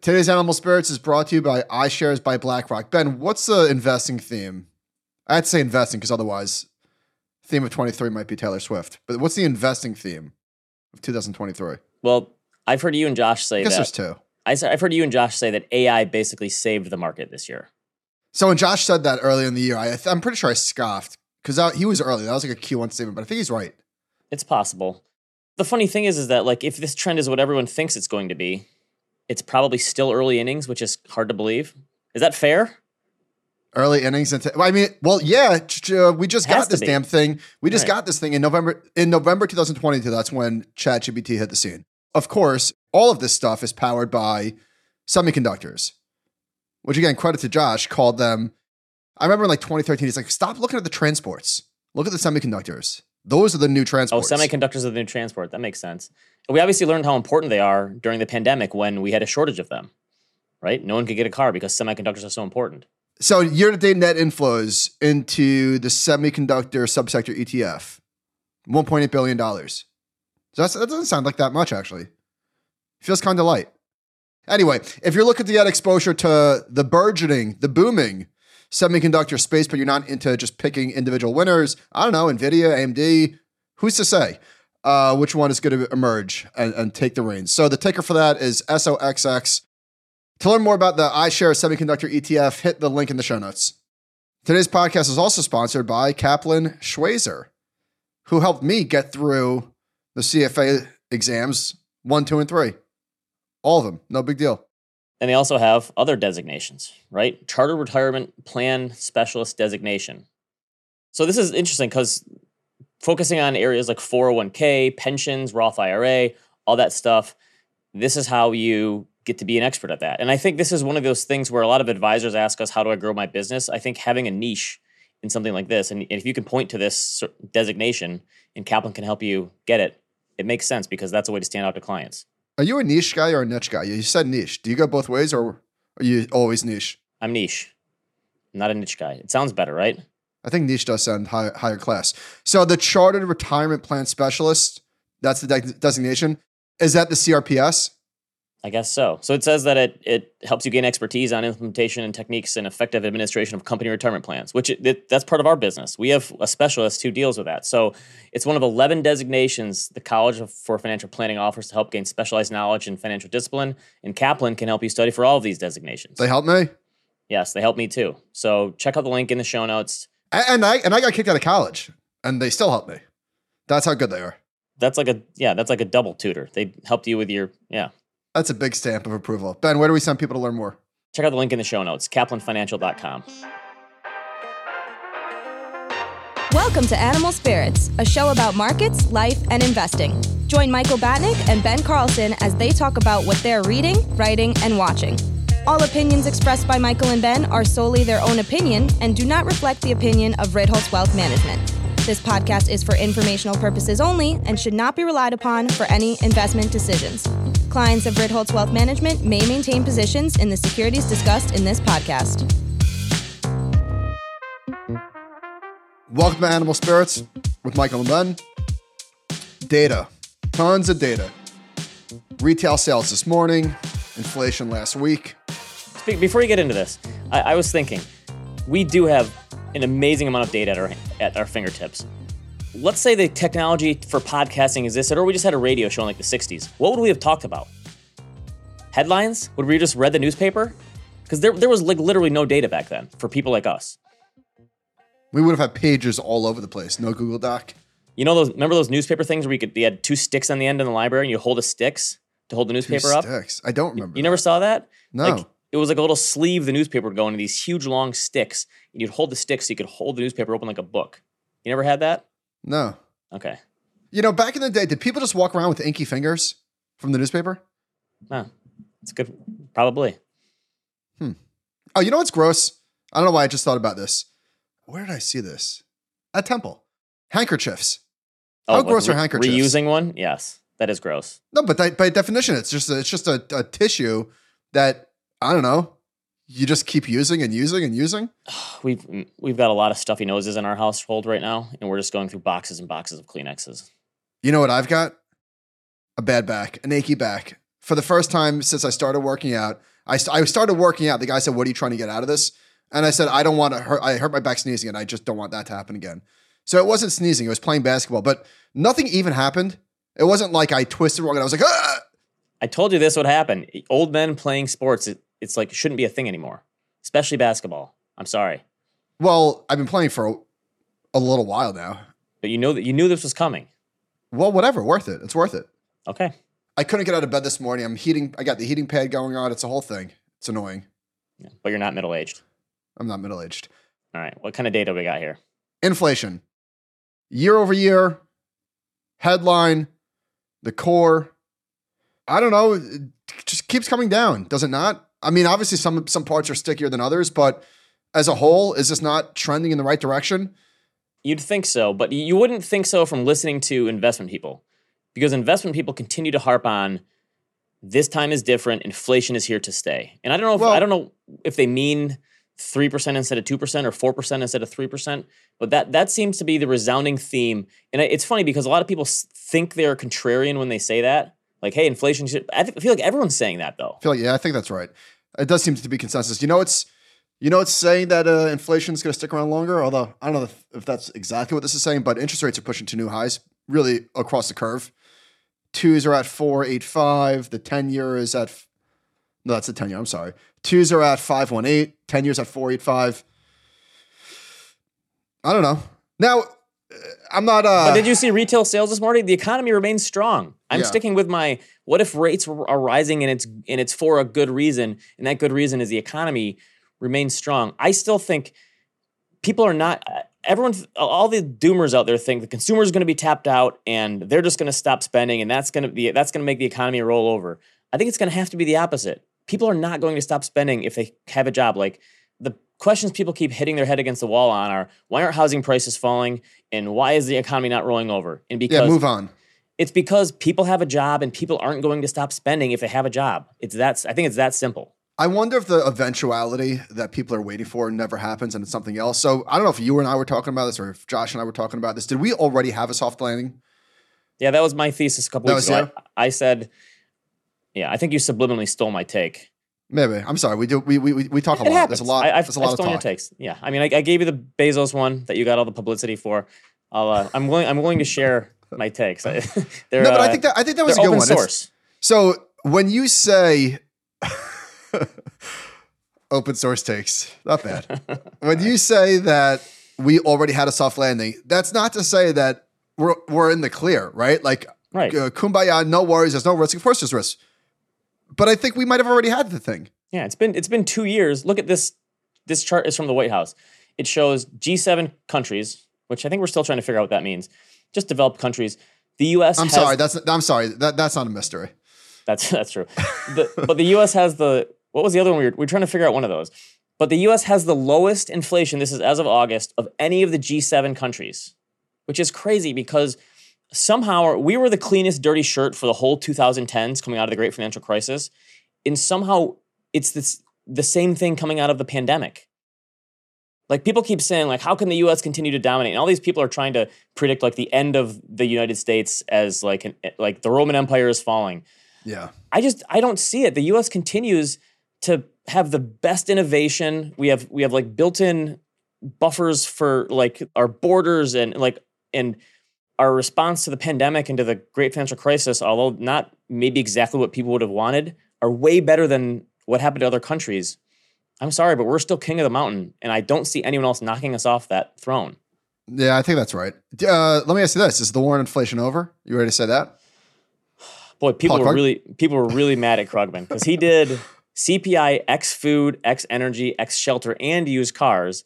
Today's Animal Spirits is brought to you by iShares by BlackRock. Ben, what's the investing theme? I had to say investing because otherwise, theme of 23 might be Taylor Swift. But what's the investing theme of 2023? Well, I've heard you and Josh say I guess that. there's two. I I've heard you and Josh say that AI basically saved the market this year. So when Josh said that early in the year, I, I'm pretty sure I scoffed because he was early. That was like a Q1 statement, but I think he's right. It's possible. The funny thing is, is that like if this trend is what everyone thinks it's going to be, it's probably still early innings, which is hard to believe. Is that fair? Early innings well, I mean, well, yeah, uh, we just got this be. damn thing. We just Right. got this thing in November. In November 2022, that's when ChatGPT hit the scene. Of course, all of this stuff is powered by semiconductors, which again, credit to Josh, called them. I remember in like 2013, he's like, stop looking at the transports. Look at the semiconductors. Those are the new transports." Oh, semiconductors are the new transport. That makes sense. We obviously learned how important they are during the pandemic when we had a shortage of them. Right? No one could get a car because semiconductors are so important. So year to date net inflows into the semiconductor subsector ETF, $1.8 billion. So that doesn't sound like that much, actually. Feels kind of light. Anyway, if you're looking to get exposure to the burgeoning, the booming semiconductor space, but you're not into just picking individual winners, I don't know, NVIDIA, AMD, who's to say uh, which one is going to emerge and, and take the reins? So the ticker for that is SOXX. To learn more about the iShares Semiconductor ETF, hit the link in the show notes. Today's podcast is also sponsored by Kaplan Schweser, who helped me get through the CFA exams one, two, and three. All of them, no big deal. And they also have other designations, right? Charter Retirement Plan Specialist designation. So this is interesting because focusing on areas like 401k, pensions, Roth IRA, all that stuff, this is how you get to be an expert at that. And I think this is one of those things where a lot of advisors ask us, how do I grow my business? I think having a niche in something like this, and if you can point to this designation and Kaplan can help you get it, it makes sense because that's a way to stand out to clients. Are you a niche guy or a niche guy? You said niche. Do you go both ways or are you always niche? I'm niche, I'm not a niche guy. It sounds better, right? I think niche does sound high, higher class. So the Chartered Retirement Plan Specialist, that's the de- designation. Is that the CRPS? I guess so. So it says that it it helps you gain expertise on implementation and techniques and effective administration of company retirement plans, which it, it- that's part of our business. We have a specialist who deals with that. So it's one of 11 designations the College of- for Financial Planning offers to help gain specialized knowledge in financial discipline. And Kaplan can help you study for all of these designations. They help me. yes, they help me too. So check out the link in the show notes. A- And I and I got kicked out of college, and they still helped me. That's how good they are. That's like a yeah, that's like a double tutor. They helped you with your yeah. That's a big stamp of approval. Ben, where do we send people to learn more? Check out the link in the show notes, kaplanfinancial.com. Welcome to Animal Spirits, a show about markets, life, and investing. Join Michael Batnick and Ben Carlson as they talk about what they're reading, writing, and watching. All opinions expressed by Michael and Ben are solely their own opinion and do not reflect the opinion of Ritholtz Wealth Management. This podcast is for informational purposes only and should not be relied upon for any investment decisions. Clients of Ritholtz Wealth Management may maintain positions in the securities discussed in this podcast. Welcome to Animal Spirits with Michael and Ben. Data, tons of data. Retail sales this morning, inflation last week. Before you get into this, I, I was thinking, we do have an amazing amount of data at our at our fingertips. Let's say the technology for podcasting existed, or we just had a radio show in like the '60s. What would we have talked about? Headlines? Would we just read the newspaper? Because there, there was like literally no data back then for people like us. We would have had pages all over the place. No Google Doc. You know those? Remember those newspaper things where you could? They had two sticks on the end in the library, and you hold the sticks to hold the Two newspaper up. sticks. I don't remember. You never saw that? No. Like, it was like a little sleeve the newspaper would go into these huge long sticks, and you'd hold the sticks so you could hold the newspaper open like a book. You never had that? no. Okay. You know, back in the day, did people just walk around with inky fingers from the newspaper? No. It's good. Probably. Hmm. Oh, you know what's gross? I don't know why I just thought about this. Where did I see this? At Temple. Handkerchiefs. How like gross are handkerchiefs? Reusing one? Yes. That is gross. No, but that, by definition, it's just a, it's just a, a tissue that I don't know. You just keep using and using and using. We've mm, we've got a lot of stuffy noses in our household right now, and we're just going through boxes and boxes of Kleenexes. You know what I've got? A bad back, an achy back, for the first time since I started working out. I, st- I started working out. The guy said, "What are you trying to get out of this?" And I said, "I don't want to hurt. I hurt my back sneezing, and I just don't want that to happen again." So it wasn't sneezing; it was playing basketball. But nothing even happened. It wasn't like I twisted wrong and I was like, ah! I told you this would happen. Old men playing sports, it, it's like it shouldn't be a thing anymore, especially basketball. I'm sorry, Well, I've been playing for a, a little while now. but you know that you knew this was coming. Well, whatever, worth it. It's worth it. Okay. I couldn't get out of bed this morning. I'm heating. I got the heating pad going on. It's a whole thing. It's annoying. Yeah, but you're not middle aged. I'm not middle aged. All right. What kind of data we got here? Inflation, year over year, headline, the core. I don't know. It just keeps coming down, does it not? I mean, obviously some some parts are stickier than others, but as a whole, is this not trending in the right direction? You'd think so, but you wouldn't think so from listening to investment people because investment people continue to harp on this time is different, inflation is here to stay. And I don't know if Well- I don't know if they mean 3% instead of 2% or 4% instead of 3%, but that that seems to be the resounding theme. And it's funny because a lot of people think they're contrarian when they say that. Like, hey, inflation should I th- feel like everyone's saying that though. I feel like yeah, I think that's right. It does seem to be consensus. You know, it's you know, it's saying that uh, inflation is going to stick around longer. Although I don't know if, if that's exactly what this is saying, but interest rates are pushing to new highs, really across the curve. Twos are at four eight five. The ten year is at no, that's the ten year. I'm sorry. Twos are at five one eight. Ten years at four eight five. I don't know. Now, uh, I'm not. Uh, But did you see retail sales this morning? The economy remains strong. I'm Yeah. sticking with my what if rates are are rising and it's and it's for a good reason, and that good reason is the economy remains strong. I still think people are not everyone all the doomers out there think the consumer is going to be tapped out and they're just going to stop spending and that's going to be that's going to make the economy roll over. I think it's going to have to be the opposite. People are not going to stop spending if they have a job. Like the questions people keep hitting their head against the wall on are why aren't housing prices falling and why is the economy not rolling over? And yeah, because move on. it's because people have a job and people aren't going to stop spending if they have a job. It's that I think it's that simple. I wonder if the eventuality that people are waiting for never happens and it's something else. So I don't know if you and I were talking about this or if Josh and I were talking about this. Did we already have a soft landing? Yeah, that was my thesis a couple That weeks ago. I, I said, yeah, I think you subliminally stole my take. Maybe. I'm sorry. We do. We we we talk a It lot. happens. There's a lot. I, I've, there's a I've lot of stolen your takes. Yeah, I mean, I, I gave you the Bezos one that you got all the publicity for. I'll, uh, I'm willing. I'm willing to share my takes. No, but I uh, think that I think that was a good open one. It's- source. So when you say open source takes, not bad. when you say that we already had a soft landing, that's not to say that we're we're in the clear, right? Like Right. uh, kumbaya, no worries. There's no risk. Of course, there's risk. But I think we might have already had the thing. Yeah, it's been it's been two years. Look at this. This chart is from the White House. It shows G7 countries, which I think we're still trying to figure out what that means. Just developed countries. The U.S. I'm has, sorry. That's I'm sorry. That that's not a mystery. That's that's true. The, but the U.S. has the what was the other one we were we were trying to figure out one of those. But the U.S. has the lowest inflation. This is as of August of any of the G7 countries, which is crazy because somehow we were the cleanest dirty shirt for the whole 2010s coming out of the great financial crisis, and somehow it's this the same thing coming out of the pandemic. Like people keep saying, like, how can the U.S. continue to dominate? And all these people are trying to predict like the end of the United States as like an, like the Roman Empire is falling. Yeah. I just I don't see it. The U.S. continues to have the best innovation. We have we have like built-in buffers for like our borders and like and our response to the pandemic and to the great financial crisis, although not maybe exactly what people would have wanted, are way better than what happened to other countries. I'm sorry, but we're still king of the mountain, and I don't see anyone else knocking us off that throne. Yeah, I think that's right. Uh, let me ask you this: Is the war on inflation over? You ready to say that? Boy, people Paul were Krug- really people were really mad at Krugman because he did CPI X food, X energy, X shelter, and used cars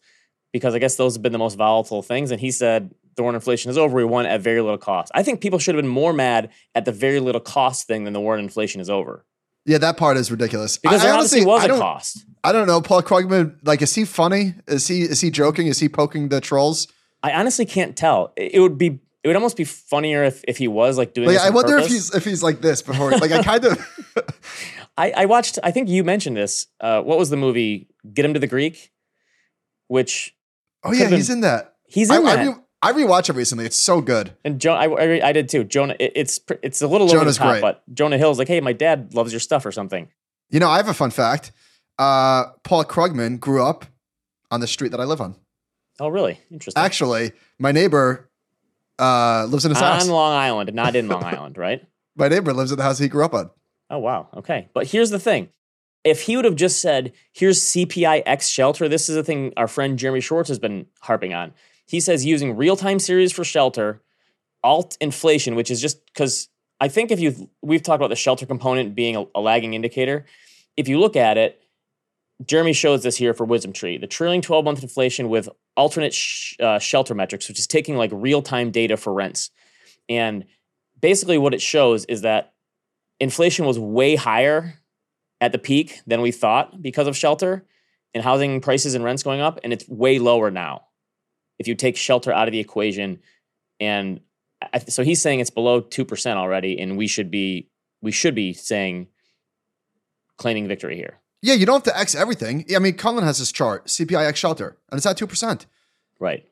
because I guess those have been the most volatile things. And he said the war on inflation is over. We won at very little cost. I think people should have been more mad at the very little cost thing than the war on inflation is over Yeah, that part is ridiculous. because I, I there honestly- was I a don't, cost. I don't know, Paul Krugman. Like, is he funny? Is he is he joking? Is he poking the trolls? I honestly can't tell. It it would be it would almost be funnier if, if he was like doing. Like, this I on wonder if he's if he's like this before. Like, I kind of. I, I watched. I think you mentioned this. Uh, what was the movie? Get him to the Greek, which Oh yeah, Could've he's in that. he's in I, that. re- I rewatched it recently. It's so good. And jo- I, I, I did too. Jonah, it, it's it's a little over the top, great. but Jonah Hill's like, hey, my dad loves your stuff or something. You know, I have a fun fact. Uh, Paul Krugman grew up on the street that I live on. Oh, really? Interesting. Actually, my neighbor uh, lives in his house. on Long Island, not in Long Island, right? My neighbor lives in the house he grew up on. Oh, wow. Okay. But here's the thing. If he would have just said, here's CPI X shelter, this is the thing our friend Jeremy Schwartz has been harping on. He says using real time series for shelter, alt inflation, which is just because I think if you, we've talked about the shelter component being a, a lagging indicator. If you look at it, Jeremy shows this here for Wisdom Tree, the trailing 12 month inflation with alternate sh- uh, shelter metrics, which is taking like real time data for rents. And basically, what it shows is that inflation was way higher at the peak than we thought because of shelter and housing prices and rents going up, and it's way lower now. If you take shelter out of the equation, and I, so he's saying it's below two percent already, and we should be we should be saying claiming victory here. Yeah, you don't have to X everything. I mean, Cullen has this chart, CPI X shelter, and it's at 2%. Right.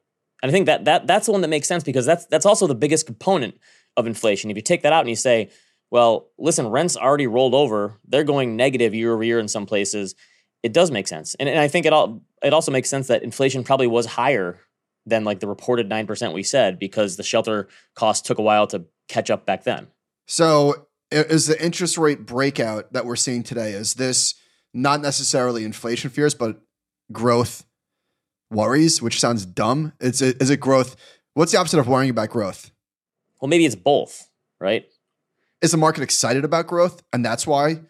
And I think that that that's the one that makes sense because that's that's also the biggest component of inflation. If you take that out and you say, well, listen, rents already rolled over, they're going negative year over year in some places, it does make sense. And, and I think it all it also makes sense that inflation probably was higher than like the reported 9% we said because the shelter cost took a while to catch up back then. So, is the interest rate breakout that we're seeing today, is this not necessarily inflation fears, but growth worries, which sounds dumb? It's is it growth? What's the opposite of worrying about growth? Well, maybe it's both, right? Is the market excited about growth, and that's why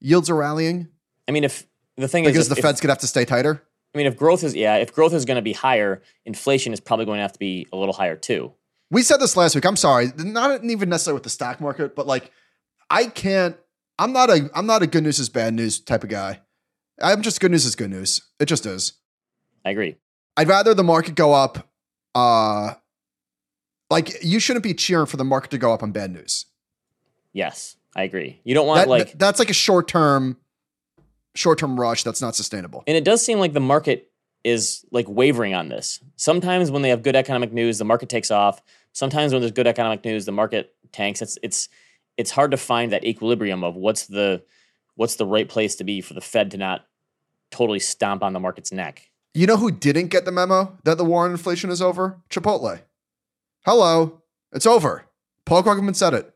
yields are rallying? I mean, if the thing is Because the if, Fed's gonna have to stay tighter. I mean, if growth is yeah, if growth is going to be higher, inflation is probably going to have to be a little higher too. We said this last week. I'm sorry, not even necessarily with the stock market, but like, I can't. I'm not a. I'm not a good news is bad news type of guy. I'm just good news is good news. It just is. I agree. I'd rather the market go up. Uh, like you shouldn't be cheering for the market to go up on bad news. Yes, I agree. You don't want That, like that's like a short term, short term rush. That's not sustainable. And it does seem like the market is like wavering on this. Sometimes when they have good economic news, the market takes off. Sometimes when there's good economic news, the market tanks. It's it's it's hard to find that equilibrium of what's the what's the right place to be for the Fed to not totally stomp on the market's neck. You know who didn't get the memo that the war on inflation is over? Chipotle. Hello, it's over. Paul Krugman said it.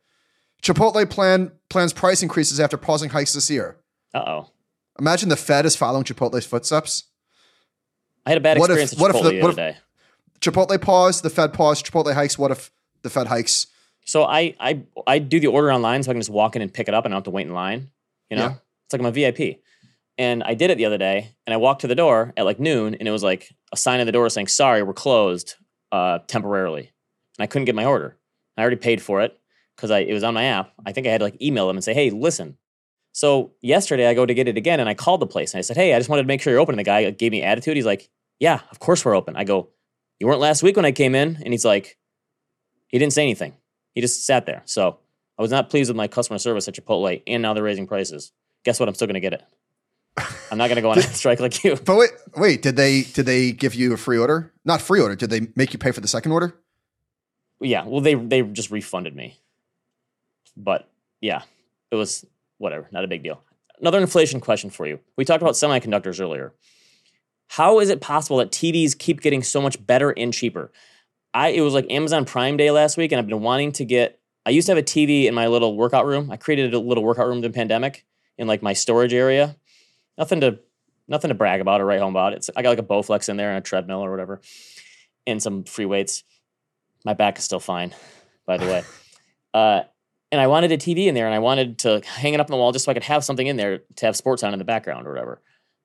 Chipotle plan plans price increases after pausing hikes this year. Uh oh. Imagine the Fed is following Chipotle's footsteps. I had a bad What if- experience what at if Chipotle the- what other if- day. Chipotle paused, the Fed paused, Chipotle hikes. What if the Fed hikes? So I I I do the order online so I can just walk in and pick it up and I don't have to wait in line. You know, Yeah. it's like I'm a VIP. And I did it the other day, and I walked to the door at like noon, and it was like a sign at the door saying, "Sorry, we're closed uh, temporarily." And I couldn't get my order. I already paid for it because I it was on my app. I think I had to like email them and say, "Hey, listen." So yesterday I go to get it again, and I called the place and I said, "Hey, I just wanted to make sure you're open." And the guy gave me attitude. He's like, "Yeah, of course we're open." I go, "You weren't last week when I came in," and he's like, he didn't say anything. He just sat there. So I was not pleased with my customer service at Chipotle, and now they're raising prices. Guess what? I'm still going to get it. I'm not going to go on a strike like you. But wait, wait, did they did they give you a free order? Not free order. Did they make you pay for the second order? Yeah, well, they they just refunded me. But yeah, it was whatever, not a big deal. Another inflation question for you. We talked about semiconductors earlier. How is it possible that TVs keep getting so much better and cheaper? I it was like Amazon Prime Day last week, and I've been wanting to get. I used to have a TV in my little workout room. I created a little workout room during the pandemic in like my storage area. Nothing to nothing to brag about or write home about. It's I got like a Bowflex in there and a treadmill or whatever, and some free weights. My back is still fine, by the way. Uh, and I wanted a TV in there, and I wanted to hang it up on the wall just so I could have something in there to have sports on in the background or whatever.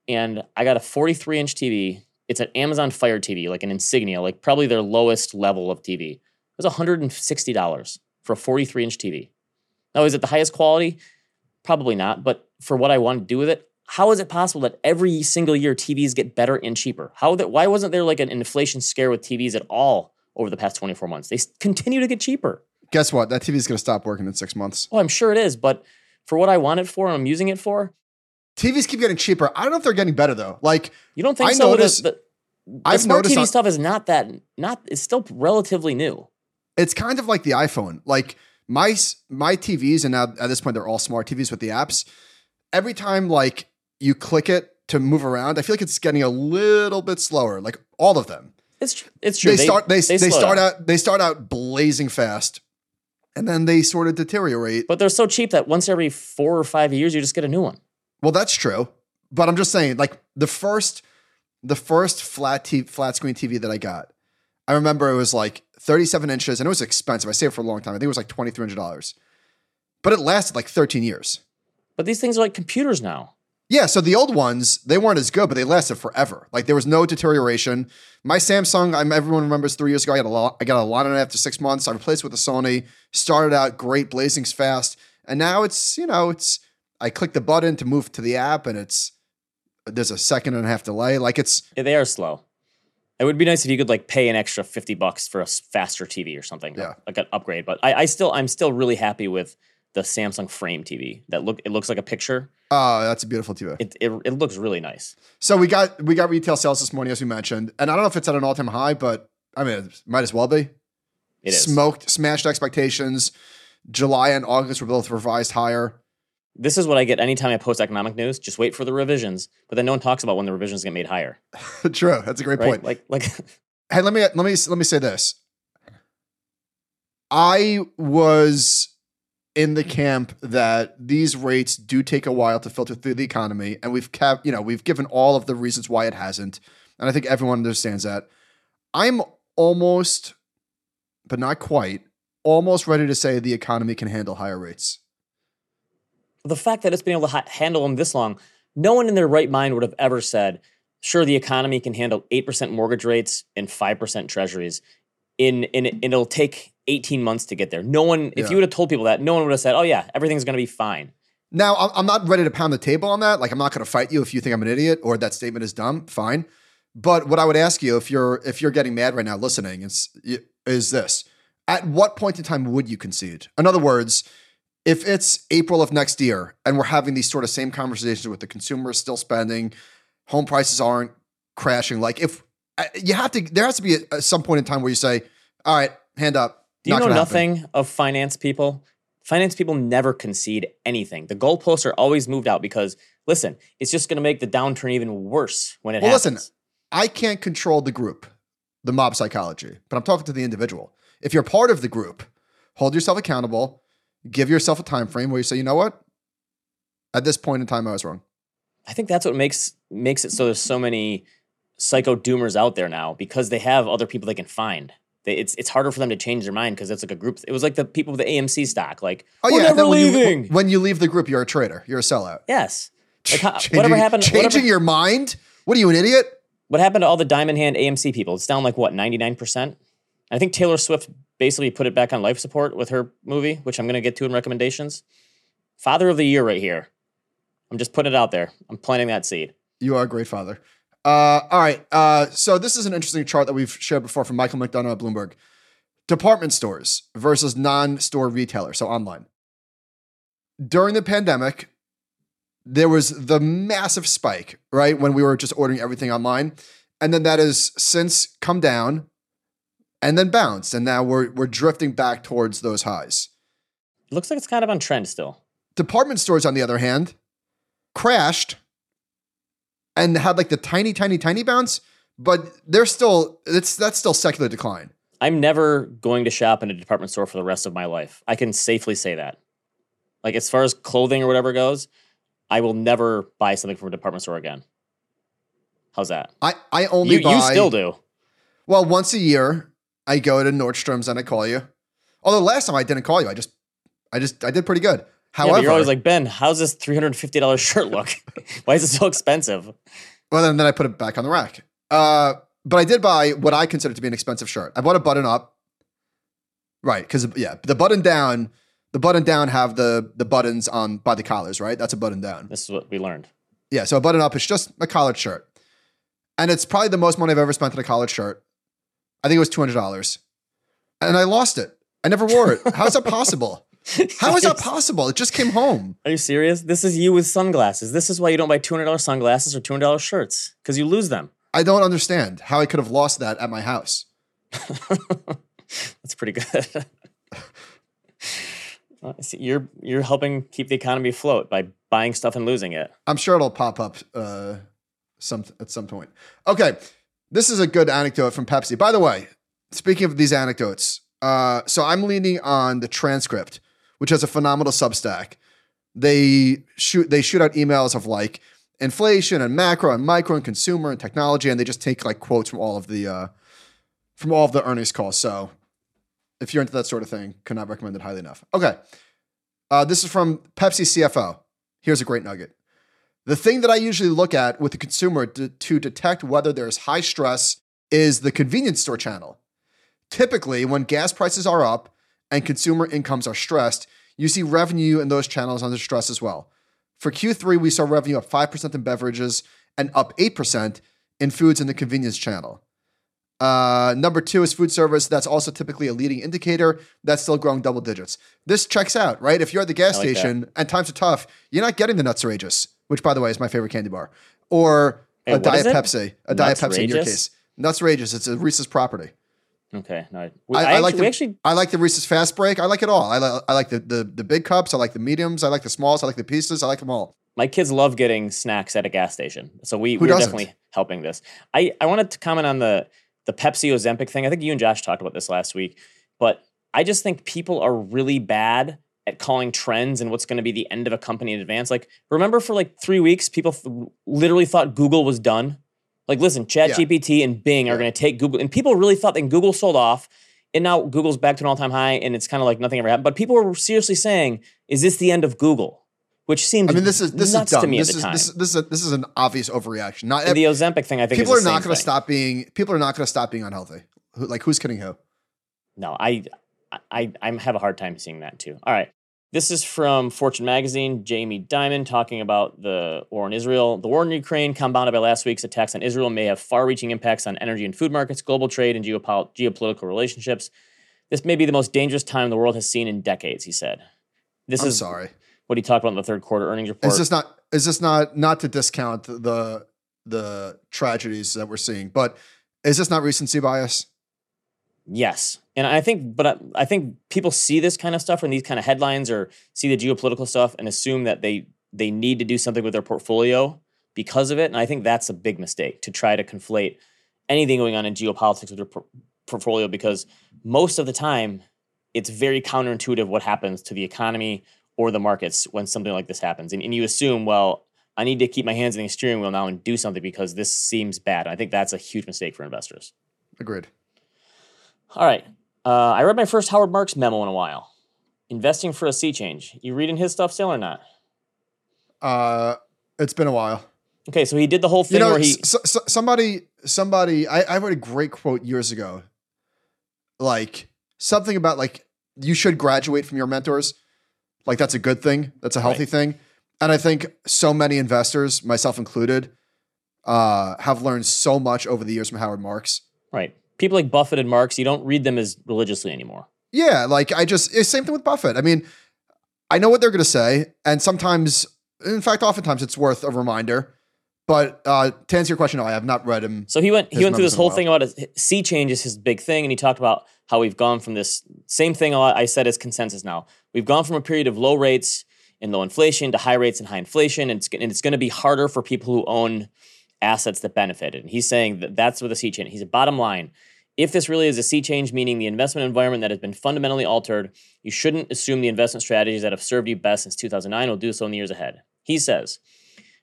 And I got a 43 inch TV. It's an Amazon Fire TV, like an Insignia, like probably their lowest level of TV. It was $160 for a 43 inch TV. Now, is it the highest quality? Probably not. But for what I wanted to do with it, how is it possible that every single year TVs get better and cheaper? How that? Why wasn't there like an inflation scare with TVs at all over the past 24 months? They continue to get cheaper. Guess what? That TV is going to stop working in six months. Oh, I'm sure it is, but for what I want it for and I'm using it for, TVs keep getting cheaper. I don't know if they're getting better though. Like you don't think I so? Noticed- the- the I've smart noticed TV on- stuff is not that not it's still relatively new. it's kind of like the iPhone. Like my my TVs, and now at this point they're all smart TVs with the apps. Every time like you click it to move around, I feel like it's getting a little bit slower. Like all of them, It's tr- it's true. they, start they they, slow start down. out they start out blazing fast, and then they sort of deteriorate. but they're so cheap that once every four or five years you just get a new one. Well, that's true, but I'm just saying, like the first, the first flat t- flat screen TV that I got, I remember it was like 37 inches, and it was expensive. I saved for a long time. I think it was like twenty three hundred dollars, but it lasted like 13 years. But these things are like computers now. Yeah, so the old ones they weren't as good, but they lasted forever. Like there was no deterioration. My Samsung, I'm everyone remembers three years ago. I got a lot. I got a lot on it after six months. I replaced it with a Sony. Started out great, blazing fast, and now it's you know it's. I click the button to move to the app, and it's there's a second and a half delay. Like it's Yeah, They are slow. It would be nice if you could like pay an extra fifty bucks for a faster TV or something, Yeah. like an upgrade. But I, I still, I'm still really happy with the Samsung Frame TV. That look, it looks like a picture. oh, that's a beautiful TV. It, it, it looks really nice. So we got we got retail sales this morning, as we mentioned, and I don't know if it's at an all time high, but I mean, it might as well be. It is. smoked, smashed expectations. July and August were both revised higher. This is what I get anytime I post economic news. Just wait for the revisions, but then no one talks about when the revisions get made higher, True, that's a great right? point. Like, like Hey, let me let me let me say this. I was in the camp that these rates do take a while to filter through the economy, and we've kept, you know, we've given all of the reasons why it hasn't, and I think everyone understands that. I'm almost, but not quite, almost ready to say the economy can handle higher rates. the fact that it's been able to ha- handle them this long, no one in their right mind would have ever said, "Sure, the economy can handle eight percent mortgage rates and five percent treasuries." In in it'll take eighteen months to get there. No one, if Yeah. you would have told people that, no one would have said, "Oh yeah, everything's going to be fine." Now, I'm I'm not ready to pound the table on that. Like, I'm not going to fight you if you think I'm an idiot or that statement is dumb. Fine. But what I would ask you, if you're if you're getting mad right now listening, is is this: At what point in time would you concede? In other words, if it's April of next year and we're having these sort of same conversations with the consumer still spending, home prices aren't crashing. Like, if uh, you have to, there has to be a, some point in time where you say, "All right, hand up." Do you Not know gonna happen." nothing of finance people? Finance people never concede anything. The goalposts are always moved out because, listen, it's just going to make the downturn even worse when it Well, happens. listen, I can't control the group, the mob psychology, but I'm talking to the individual. If you're part of the group, hold yourself accountable, give yourself a time frame where you say, you know what? At this point in time, I was wrong. I think that's what makes makes it so there's so many psycho doomers out there now because they have other people they can find. They, it's it's harder for them to change their mind because it's like a group. It was like the people with the AMC stock. Like Oh we're yeah, never when leaving. You, when you leave the group, you're a traitor. You're a sellout. yes. Like how, Changing- whatever happened? Changing whatever, your mind? What are you, an idiot? what happened to all the Diamond Hand AMC people? It's down like what ninety nine percent. I think Taylor Swift basically put it back on life support with her movie, which I'm going to get to in recommendations. Father of the year right here. I'm just putting it out there. I'm planting that seed. You are a great father. Uh, all right. Uh, so this is an interesting chart that we've shared before from Michael McDonough at Bloomberg. Department stores versus non-store retailers, so online. During the pandemic, there was the massive spike, right? When we were just ordering everything online. And then that has since come down and then bounced. And now we're we're drifting back towards those highs. Looks like it's kind of on trend still. Department stores, on the other hand, crashed and had like the tiny, tiny, tiny bounce, but they're still it's that's still secular decline. I'm never going to shop in a department store for the rest of my life. I can safely say that. Like as far as clothing or whatever goes, I will never buy something from a department store again. How's that? I I only You, buy you still do. well once a year. I go to Nordstrom's and I call you. Although last time I didn't call you, I just I just I did pretty good. Yeah, However, but you're always like, Ben, how's this $350 shirt look? Why is it so expensive? well then, then I put it back on the rack. Uh, but I did buy what I consider to be an expensive shirt. I bought a button up, right? Because yeah, the button down, the button down have the the buttons on by the collars, right? That's a button down. This is what we learned. Yeah, so a button up is just a collared shirt. And it's probably the most money I've ever spent on a collared shirt. I think it was $200. And I lost it. I never wore it. How is that possible? How is that possible? It just came home. Are you serious? This is you with sunglasses. This is why you don't buy $200 sunglasses or $200 shirts because you lose them. I don't understand how I could have lost that at my house. That's pretty good. I see, you're you're helping keep the economy afloat by buying stuff and losing it. I'm sure it'll pop up uh, some at some point. Okay, this is a good anecdote from Pepsi. By the way, speaking of these anecdotes, uh, so I'm leaning on the transcript, which has a phenomenal Substack. They shoot they shoot out emails of like inflation and macro and micro and consumer and technology, and they just take like quotes from all of the uh, from all of the earnings calls. So if you're into that sort of thing, cannot recommend it highly enough. Okay. Uh, this is from Pepsi CFO. Here's a great nugget. The thing that I usually look at with the consumer to, to detect whether there's high stress is the convenience store channel. Typically, when gas prices are up and consumer incomes are stressed, you see revenue in those channels under stress as well. For Q3, we saw revenue up 5% in beverages and up 8% in foods in the convenience channel. Uh, number two is food service. That's also typically a leading indicator. That's still growing double digits. This checks out, right? If you're at the gas like station that. and times are tough, you're not getting the Nuts Outrageous, which, by the way, is my favorite candy bar, or Hey, a Diet? Pepsi. A Diet Pepsi in your case. Nuts Outrageous. It's a Reese's property. Okay, no, we, I, I, I actually, like the, we actually I like the Reese's Fast Break. I like it all. I, li- I like the, the the big cups. I like the mediums. I like the smalls. I like the pieces. I like them all. my kids love getting snacks at a gas station, so we Who we're doesn't? definitely helping this. I I wanted to comment on the the Pepsi Ozempic thing. I think you and Josh talked about this last week, but I just think people are really bad at calling trends and what's going to be the end of a company in advance. Like, remember for like three weeks, people th- literally thought Google was done. Like, listen, ChatGPT and Bing are going to take Google, and people really thought that Google sold off, and now Google's back to an all-time high, and it's kind of like nothing ever happened. But people were seriously saying, "Is this the end of Google?" Which seems I mean, this is this is dumb. to me this is this is this is a, this is an obvious overreaction. Not And the Ozempic thing, I think, people are not going to stop being. People are not going to stop being unhealthy. Who, like who's kidding who? No, I, I, I have a hard time seeing that too. All right, this is from Fortune magazine. Jamie Dimon talking about the war in Israel. The war in Ukraine, compounded by last week's attacks on Israel, may have far-reaching impacts on energy and food markets, global trade, and geopol- geopolitical relationships. This may be the most dangerous time the world has seen in decades, he said. This I'm is sorry. what he talked about in the third quarter earnings report. Is this not? Is this not? Not to discount the the tragedies that we're seeing, but is this not recency bias? Yes, and I think, but I, I think people see this kind of stuff and these kind of headlines, or see the geopolitical stuff, and assume that they they need to do something with their portfolio because of it. And I think that's a big mistake to try to conflate anything going on in geopolitics with your por- portfolio because most of the time it's very counterintuitive what happens to the economy or the markets when something like this happens, and, and you assume, well, I need to keep my hands in the steering wheel now and do something because this seems bad. I think that's a huge mistake for investors. Agreed. All right. Uh, I read my first Howard Marks memo in a while. Investing for a sea change. You reading his stuff still or not? Uh, it's been a while. Okay, so he did the whole thing You know, where he. s- s- somebody, somebody. I, I read a great quote years ago. Like something about like you should graduate from your mentors. Like that's a good thing. That's a healthy Right. thing. And I think so many investors, myself included, uh, have learned so much over the years from Howard Marks. right. People like Buffett and Marks, you don't read them as religiously anymore. Yeah, like I just same thing with Buffett. I mean, I know what they're going to say, and sometimes, in fact, oftentimes it's worth a reminder. But uh, to answer your question, no, I have not read him. So he went he went through this whole thing about his, sea change is his big thing, and he talked about how we've gone from this same thing a lot- I said as consensus now. We've gone from a period of low rates and low inflation to high rates and high inflation, and it's, and it's going to be harder for people who own assets that benefited. And he's saying that that's what a sea change. He's a bottom line. If this really is a sea change, meaning the investment environment that has been fundamentally altered, you shouldn't assume the investment strategies that have served you best since 2009 will do so in the years ahead. He says,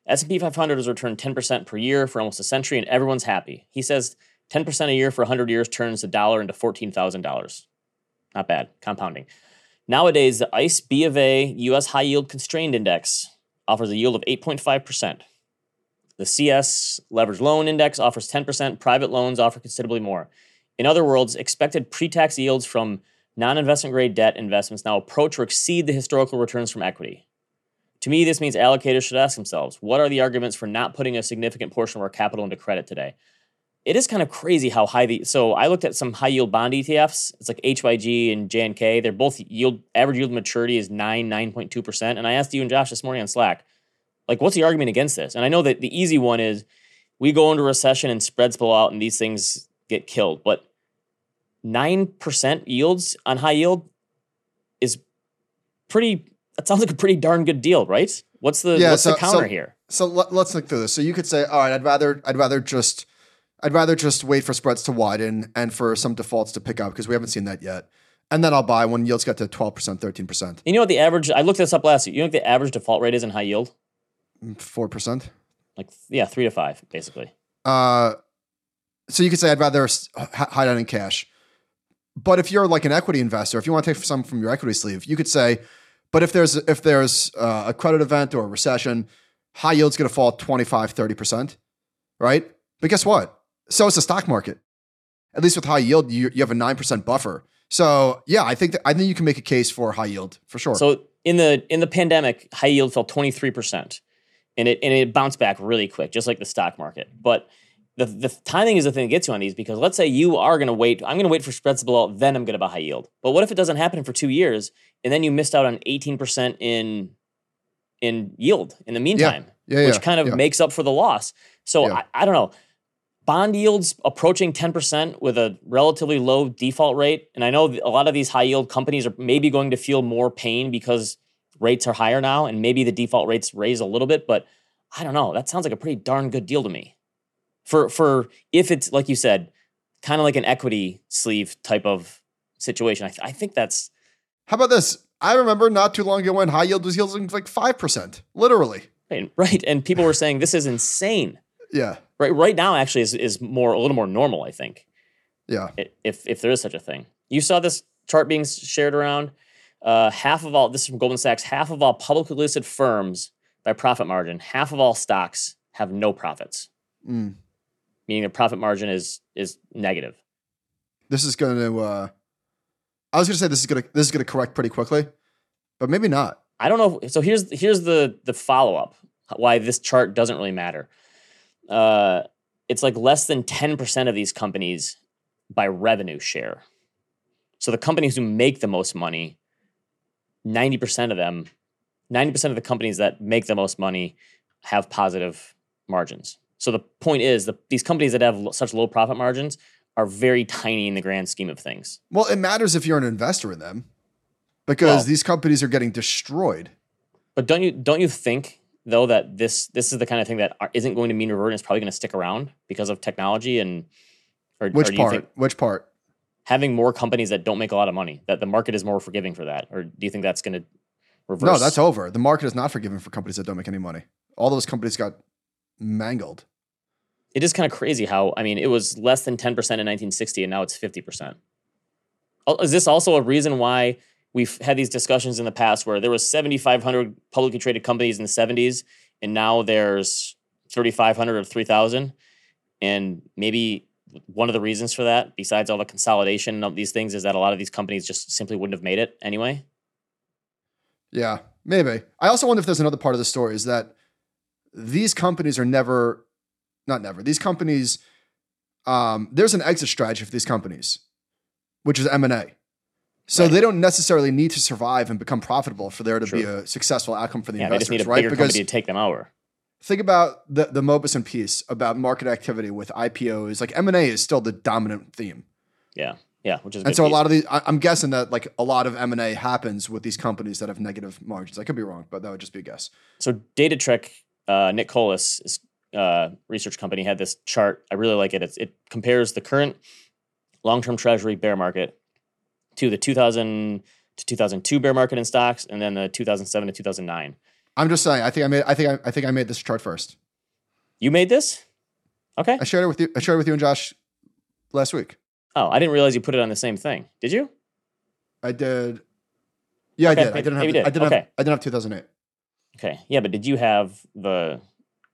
S&P 500 has returned 10% per year for almost a century and everyone's happy. He says 10% a year for 100 years turns the dollar into $14,000. Not bad, compounding. Nowadays, the ICE B of A US High Yield Constrained Index offers a yield of 8.5%. The CS Leverage Loan Index offers 10%, private loans offer considerably more. In other words, expected pre-tax yields from non-investment grade debt investments now approach or exceed the historical returns from equity. To me, this means allocators should ask themselves what are the arguments for not putting a significant portion of our capital into credit today? It is kind of crazy how high the. So I looked at some high yield bond ETFs. It's like HYG and JNK. They're both yield, average yield maturity is 9, 9.2%. And I asked you and Josh this morning on Slack, like, what's the argument against this? And I know that the easy one is we go into recession and spreads blow out and these things get killed. But 9% yields on high yield is pretty, that sounds like a pretty darn good deal, right? What's the, Yeah, what's so- the counter so- here? So let, us think through this. So you could say, all right, I'd rather I'd rather just I'd rather just wait for spreads to widen and for some defaults to pick up because we haven't seen that yet. And then I'll buy when yields get to 12%, 13%, You know what the average, I looked this up last year. You know what the average default rate is in high yield? 4%. Like, yeah, three to five, basically. Uh, so you could say I'd rather hide out in cash. But if you're like an equity investor, if you want to take some from your equity sleeve, you could say, but if there's if there's uh, a credit event or a recession, high yield's going to fall 25, 30%, right? But guess what? So is the stock market. At least with high yield, you, you have a 9% buffer. So yeah, I think that, I think you can make a case for high yield for sure. So in the in the pandemic, high yield fell 23%. And it and it bounced back really quick, just like the stock market. But the the timing is the thing that gets you on these because let's say you are gonna wait, I'm gonna wait for spreads to blow out, then I'm gonna buy high yield. But what if it doesn't happen for two years and then you missed out on 18% in in yield in the meantime, yeah, which yeah, kind of yeah. makes up for the loss. So Yeah. I, I don't know. Bond yields approaching 10% with a relatively low default rate. And I know a lot of these high yield companies are maybe going to feel more pain because rates are higher now and maybe the default rates raise a little bit, but I don't know. That sounds like a pretty darn good deal to me. For for if it's like you said, kind of like an equity sleeve type of situation. I, th- I think that's How about this? I remember not too long ago when high yield was yielding like 5%, literally. right. right. And people were saying this is insane. Yeah, Right. Right now actually is is more a little more normal, I think. yeah. if if there is such a thing. You saw this chart being shared around. Uh, half of all this is from Goldman Sachs. Half of all publicly listed firms by profit margin, half of all stocks have no profits, Mm. meaning the profit margin is is negative. this is going to uh I was going to say this is going to this is going to correct pretty quickly, but maybe not. I don't know. If, so here's here's the the follow up. Why this chart doesn't really matter. Uh, it's like less than ten percent of these companies by revenue share. So the companies who make the most money, ninety percent of them, ninety percent of the companies that make the most money have positive margins. So the point is, the, these companies that have lo- such low profit margins are very tiny in the grand scheme of things. Well, it matters if you're an investor in them because Well- these companies are getting destroyed. But don't you don't you think though that this this is the kind of thing that isn't going to mean revert and is probably going to stick around because of technology and or, or Which you part? think Which part? Having more companies that don't make a lot of money that the market is more forgiving for that or do you think that's going to reverse? No, that's over. The market is not forgiving for companies that don't make any money. All those companies got mangled. it is kind of crazy how I mean it was less than 10% in 1960 and now it's 50%. Is this also a reason why we've had these discussions in the past where there was 7500 publicly traded companies in the 70s and now there's 3500 or 3000 and maybe one of the reasons for that besides all the consolidation of these things is that a lot of these companies just simply wouldn't have made it anyway. Yeah, maybe. I also wonder if there's another part of the story is that these companies are never, not never. These companies, um, there's an exit strategy for these companies, which is M and A. So Right. they don't necessarily need to survive and become profitable for there to be a successful outcome for the Yeah, they just investors, need a right? bigger Because company to take them over. Think about the the Mauboussin piece about market activity with IPOs. Like M and A is still the dominant theme. Yeah. Yeah, which is And so a lot of these, I, I'm guessing that like a lot of M and A happens with these companies that have negative margins. I could be wrong, but that would just be a guess. so DataTrek, uh, Nick Colas, is, uh, research company, had this chart. I really like it. It's, it compares the current long-term Treasury bear market to the 2000 to 2002 bear market in stocks, and then the 2007 to 2009. I'm just saying. I think I made. I think I, I think I made this chart first. You made this? Okay. I shared it with you. I shared it with you and Josh last week. Oh, I didn't realize you put it on the same thing. Did you? I did. Yeah, Okay, I did. I didn't have. you I did. didn't Okay. have. I didn't have 2008. Okay. Yeah, but did you have the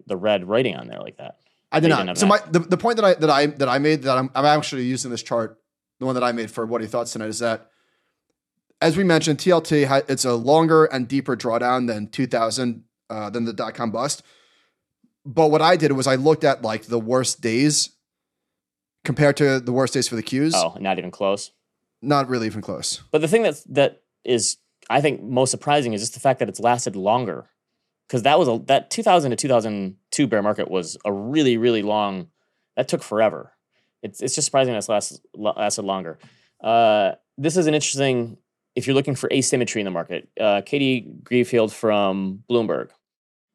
the red writing on there like that? I did not. So that. my the, the point that I that I that I made that I'm I'm actually using this chart, the one that I made for what he thoughts tonight is that, as we mentioned, TLT it's a longer and deeper drawdown than 2000 uh, than the dot com bust. But what I did was I looked at like the worst days compared to the worst days for the Qs. Oh, not even close. Not really even close. But the thing that's that is I think most surprising is just the fact that it's lasted longer. because that was a that 2000 to 2002 bear market was a really really long. That took forever. It's it's just surprising that's last lasted longer. Uh, this is an interesting if you're looking for asymmetry in the market. Uh, Katie Greifeld from Bloomberg.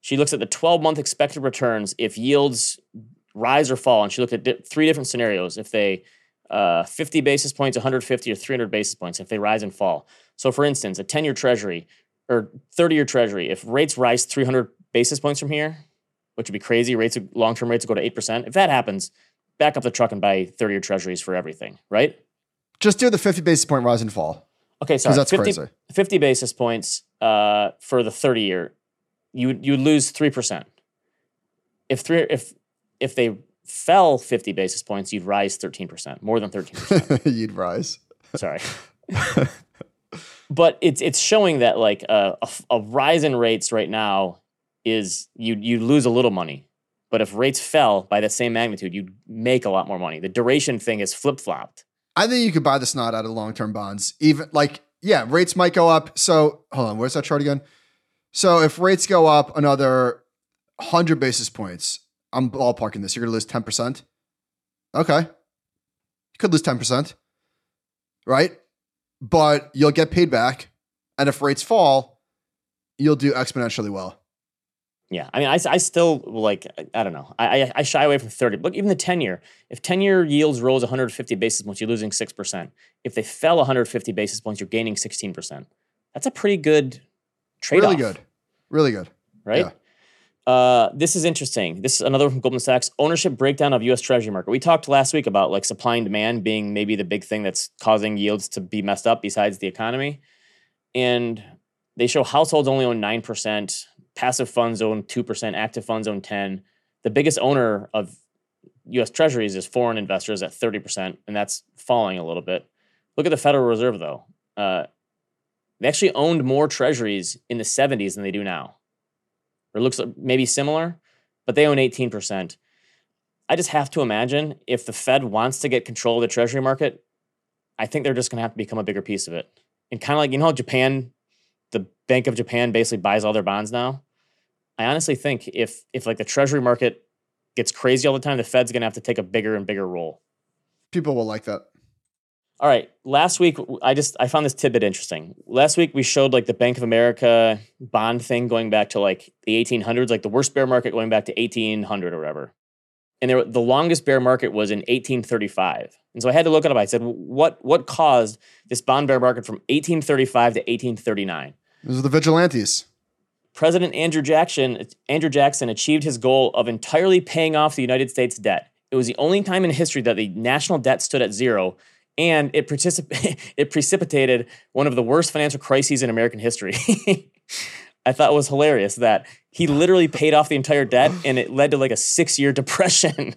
She looks at the 12 month expected returns if yields rise or fall, and she looked at di- three different scenarios. If they uh, 50 basis points, 150 or 300 basis points, if they rise and fall. So, for instance, a 10 year treasury or 30 year treasury, if rates rise 300 basis points from here, which would be crazy, rates long term rates would go to 8%. If that happens, back up the truck and buy 30 year treasuries for everything, right? Just do the 50 basis point rise and fall. Okay, sorry. that's 50, crazy. 50 basis points uh, for the 30 year, you would you lose 3%. If three if if they fell 50 basis points, you'd rise 13%, more than 13%. You'd rise. Sorry. but it's it's showing that like uh, a, a rise in rates right now is you you lose a little money, but if rates fell by the same magnitude, you'd make a lot more money. The duration thing is flip flopped. I think you could buy the snot out of long term bonds. Even like, yeah, rates might go up. So hold on, where's that chart again? So if rates go up another 100 basis points, I'm ballparking this. You're going to lose 10%. Okay. You could lose 10%, right? But you'll get paid back. And if rates fall, you'll do exponentially well. Yeah, I mean, I, I still like I don't know. I, I I shy away from thirty. Look, even the ten year. If ten year yields rose 150 basis points, you're losing six percent. If they fell 150 basis points, you're gaining 16 percent. That's a pretty good trade off. Really good. Really good. right? Uh, this is interesting. This is another from Goldman Sachs ownership breakdown of U.S. Treasury market. We talked last week about like supply and demand being maybe the big thing that's causing yields to be messed up besides the economy, and they show households only own nine percent, passive funds own two percent, active funds own ten. The biggest owner of U.S. Treasuries is foreign investors at thirty percent, and that's falling a little bit. Look at the Federal Reserve though. Uh, they actually owned more treasuries in the 70s than they do now or looks maybe similar, but they own 18%. I just have to imagine if the Fed wants to get control of the treasury market, I think they're just going to have to become a bigger piece of it. And kind of like, you know, how Japan, the Bank of Japan basically buys all their bonds now. I honestly think if if like the treasury market gets crazy all the time, the Fed's going to have to take a bigger and bigger role. People will like that. All right. Last week, I just I found this tidbit interesting. Last week we showed like the Bank of America bond thing going back to like the 1800s, like the worst bear market going back to 1800 or whatever. And there, the longest bear market was in 1835. And so I had to look it up. I said, what what caused this bond bear market from 1835 to 1839? Those are the vigilantes. President Andrew Jackson Andrew Jackson achieved his goal of entirely paying off the United States debt. It was the only time in history that the national debt stood at zero and it, particip- it precipitated one of the worst financial crises in American history. I thought it was hilarious that he literally paid off the entire debt and it led to like a six year depression.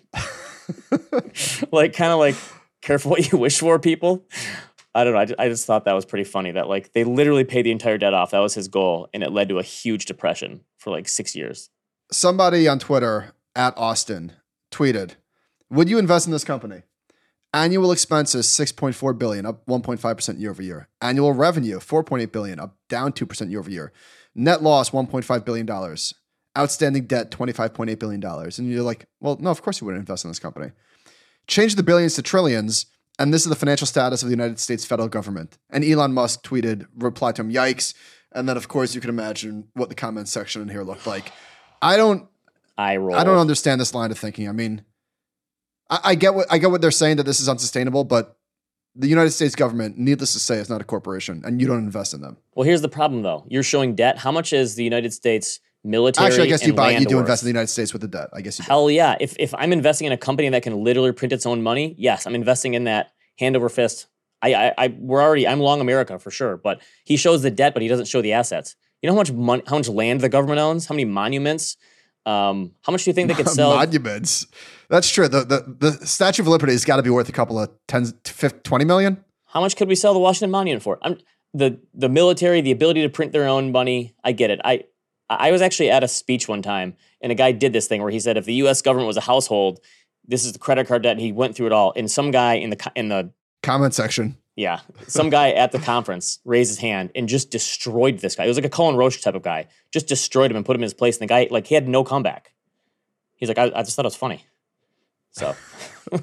like, kind of like, careful what you wish for, people. I don't know. I just, thought that was pretty funny that like they literally paid the entire debt off. That was his goal. And it led to a huge depression for like six years. Somebody on Twitter at Austin tweeted, Would you invest in this company? Annual expenses 6.4 billion, up 1.5% year over year. Annual revenue 4.8 billion, up down 2% year over year. Net loss 1.5 billion dollars. Outstanding debt 25.8 billion dollars. And you're like, well, no, of course you wouldn't invest in this company. Change the billions to trillions, and this is the financial status of the United States federal government. And Elon Musk tweeted, replied to him, yikes. And then, of course, you can imagine what the comment section in here looked like. I don't I roll. I don't understand this line of thinking. I mean, I, I get what I get what they're saying that this is unsustainable, but the United States government, needless to say, is not a corporation, and you don't invest in them. Well, here's the problem though. You're showing debt. How much is the United States military? Actually, I guess you buy, you do worth? invest in the United States with the debt. I guess you do. Hell yeah. If if I'm investing in a company that can literally print its own money, yes, I'm investing in that hand over fist. I, I, I we're already I'm long America for sure, but he shows the debt, but he doesn't show the assets. You know how much money, how much land the government owns, how many monuments, um, how much do you think they could sell? monuments. That's true. The, the the Statue of Liberty has got to be worth a couple of tens, 50, 20 million. How much could we sell the Washington Monument for? I'm the the military, the ability to print their own money. I get it. I I was actually at a speech one time, and a guy did this thing where he said, if the U.S. government was a household, this is the credit card debt. And he went through it all, and some guy in the in the Comment section. Yeah, some guy at the conference raised his hand and just destroyed this guy. It was like a Cullen Roche type of guy. Just destroyed him and put him in his place. And the guy, like, he had no comeback. He's like, I, I just thought it was funny. So,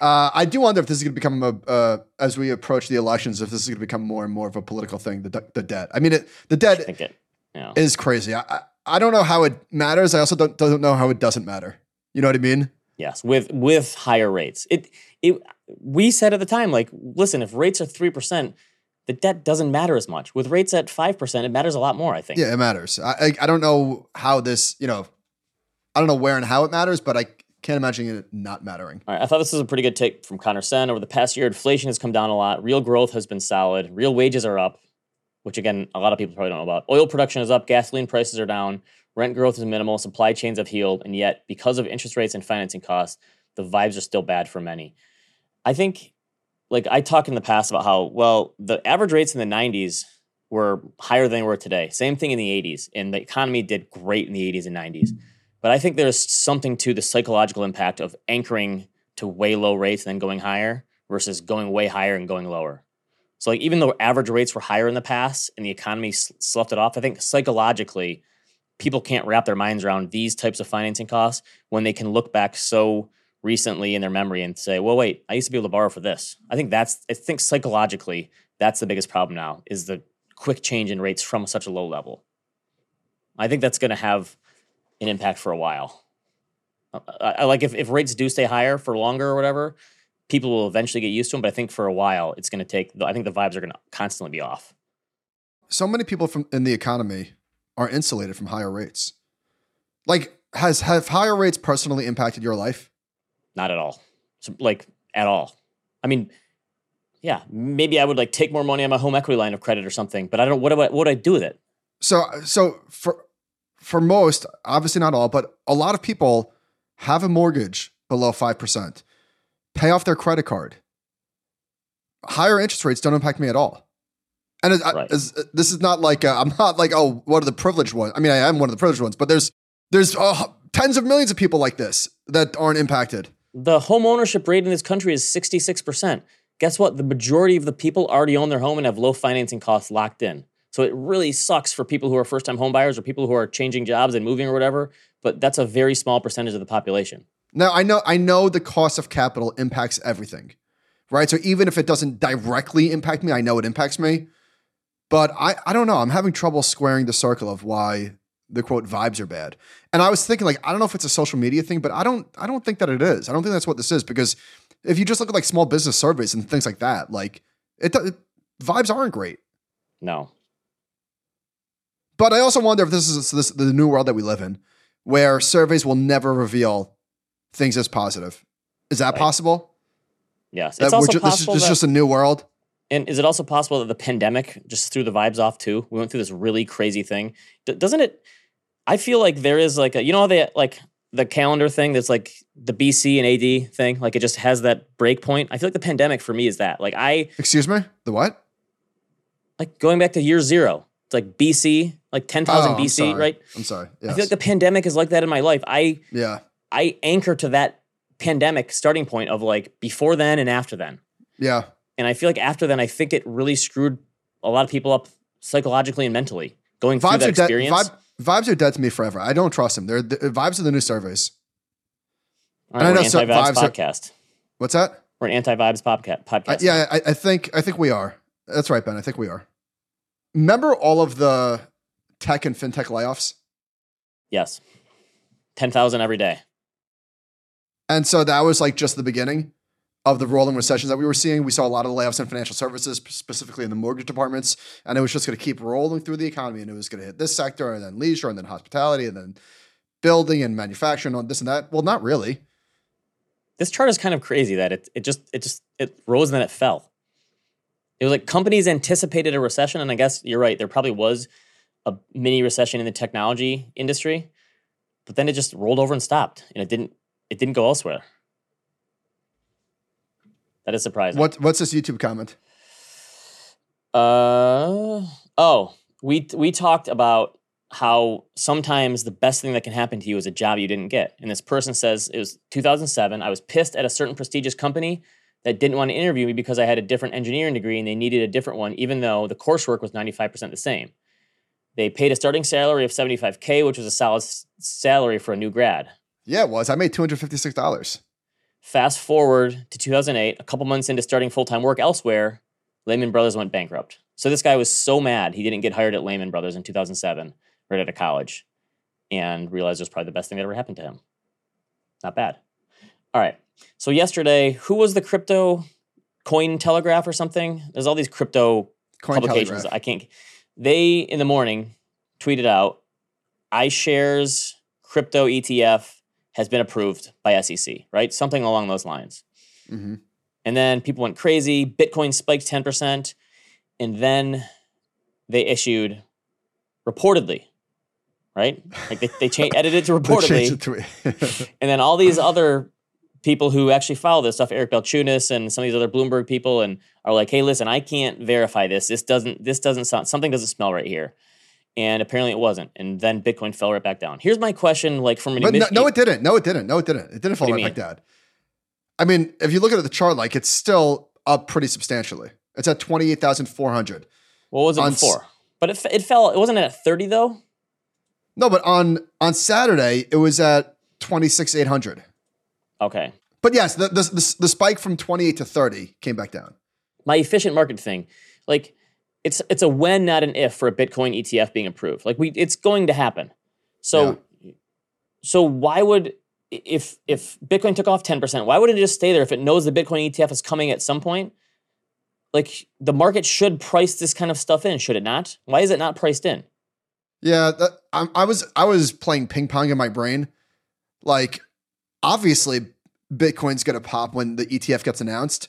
Uh, I do wonder if this is going to become a uh, as we approach the elections, if this is going to become more and more of a political thing. The, the debt. I mean, it, the I debt think it, know, is crazy. I, I I don't know how it matters. I also don't don't know how it doesn't matter. You know what I mean? yes, with with higher rates. It it we said at the time, like, listen, if rates are three percent, the debt doesn't matter as much. With rates at five percent, it matters a lot more. I think. Yeah, it matters. I, I I don't know how this. You know, I don't know where and how it matters, but I can't imagine it not mattering. All right, I thought this was a pretty good take from Connor Sen. Over the past year, inflation has come down a lot. Real growth has been solid. Real wages are up, which again, a lot of people probably don't know about. Oil production is up. Gasoline prices are down. Rent growth is minimal. Supply chains have healed. And yet, because of interest rates and financing costs, the vibes are still bad for many. I think, like, I talked in the past about how, well, the average rates in the 90s were higher than they were today. Same thing in the 80s. And the economy did great in the 80s and 90s. But I think there's something to the psychological impact of anchoring to way low rates and then going higher versus going way higher and going lower. So, like, even though average rates were higher in the past and the economy sloughed it off, I think psychologically, people can't wrap their minds around these types of financing costs when they can look back so recently in their memory and say, well, wait, I used to be able to borrow for this. I think that's, I think psychologically, that's the biggest problem now is the quick change in rates from such a low level. I think that's going to have an impact for a while. Uh, I, I like if, if rates do stay higher for longer or whatever, people will eventually get used to them. But I think for a while, it's going to take. I think the vibes are going to constantly be off. So many people from in the economy are insulated from higher rates. Like, has have higher rates personally impacted your life? Not at all. So, like at all. I mean, yeah, maybe I would like take more money on my home equity line of credit or something. But I don't. What do I? What do I do with it? So so for for most, obviously not all, but a lot of people have a mortgage below 5%, pay off their credit card. Higher interest rates don't impact me at all. And I- Right. as- this is not like, uh, I'm not like, oh, one of the privileged ones. I mean, I am one of the privileged ones, but there's, there's uh, tens of millions of people like this that aren't impacted. The home ownership rate in this country is 66%. Guess what? The majority of the people already own their home and have low financing costs locked in. So it really sucks for people who are first time homebuyers or people who are changing jobs and moving or whatever, but that's a very small percentage of the population. Now I know I know the cost of capital impacts everything, right? So even if it doesn't directly impact me, I know it impacts me. But I, I don't know. I'm having trouble squaring the circle of why the quote vibes are bad. And I was thinking like I don't know if it's a social media thing, but I don't I don't think that it is. I don't think that's what this is because if you just look at like small business surveys and things like that, like it, it vibes aren't great. No. But I also wonder if this is this, the new world that we live in, where surveys will never reveal things as positive. Is that Right. possible? Yes. That It's also ju- this is, possible this is that, just a new world. and is it also possible that the pandemic just threw the vibes off too? We went through this really crazy thing. D- doesn't it? I feel like there is like a, you know, they like the calendar thing that's like the BC and AD thing, like it just has that break point. I feel like the pandemic for me is that. Like I, Excuse me? The what? like going back to year zero. It's like BC, like 10,000 Oh, BC, right? I'm sorry. I feel like the pandemic is like that in my life. I yeah. I anchor to that pandemic starting point of like before then and after then. Yeah. And I feel like after then, I think it really screwed a lot of people up psychologically and mentally going through that are experience. Vibe, vibes are dead to me forever. I don't trust them. They're the, vibes are the new surveys. All and I right, know so- vibes are- podcast. What's that? We're an anti-vibes podca- podcast. I, yeah, I, I think I think we are. That's right, Ben. I think we are. Remember all of the tech and fintech layoffs? Yes. 10,000 every day. And so that was like just the beginning of the rolling recessions that we were seeing. We saw a lot of layoffs in financial services, specifically in the mortgage departments, and it was just going to keep rolling through the economy. And it was going to hit this sector, and then leisure, and then hospitality, and then building and manufacturing, and this and that. Well, not really. This chart is kind of crazy that it it just it just it rose and then it fell. It was like companies anticipated a recession, and I guess you're right. There probably was a mini recession in the technology industry, but then it just rolled over and stopped, and it didn't it didn't go elsewhere. That is surprising. What What's this YouTube comment? Uh oh, we we talked about how sometimes the best thing that can happen to you is a job you didn't get. And this person says it was 2007. I was pissed at a certain prestigious company that didn't want to interview me because I had a different engineering degree and they needed a different one, even though the coursework was 95% the same. They paid a starting salary of 75K, which was a solid salary for a new grad. Yeah, it was. I made two hundred fifty six dollars. Fast forward to 2008, a couple months into starting full time work elsewhere, Lehman Brothers went bankrupt. So this guy was so mad he didn't get hired at Lehman Brothers in 2007, right out of college, and realized it was probably the best thing that ever happened to him. Not bad. All right. So yesterday, who was the crypto Cointelegraph or something? There's all these crypto Coin publications. Telegraph. I can't. They in the morning tweeted out, iShares crypto ETF has been approved by SEC, right? Something along those lines. hmm And then people went crazy. Bitcoin spiked 10%. And then they issued reportedly, right? Like they, they changed, edited to reportedly. it to. And then all these other people who actually follow this stuff, Eric Balchunas and some of these other Bloomberg people, and are like, "Hey, listen, I can't verify this. This doesn't. This doesn't sound. Something doesn't smell right here." And apparently, it wasn't. And then Bitcoin fell right back down. Here's my question: like from an but no, no, it didn't. No, it didn't. No, it didn't. It didn't fall right back down. I mean, if you look at the chart, like it's still up pretty substantially. It's at twenty eight thousand four hundred. what was it on s- before? But it, f- it fell. It wasn't at 30 though. No, but on on Saturday it was at twenty six eight hundred. Okay. But yes, the, the the the spike from twenty eight to thirty came back down. my efficient market thing like it's it's a when not an if for a bitcoin etf being approved. Like we it's going to happen. So so why would if if bitcoin took off 10% why wouldn't it just stay there if it knows the bitcoin etf is coming at some point? Like the market should price this kind of stuff in should it not? Why is it not priced in? Yeah, that, I, I was I was playing ping pong in my brain. Like, obviously, Bitcoin's gonna pop when the ETF gets announced.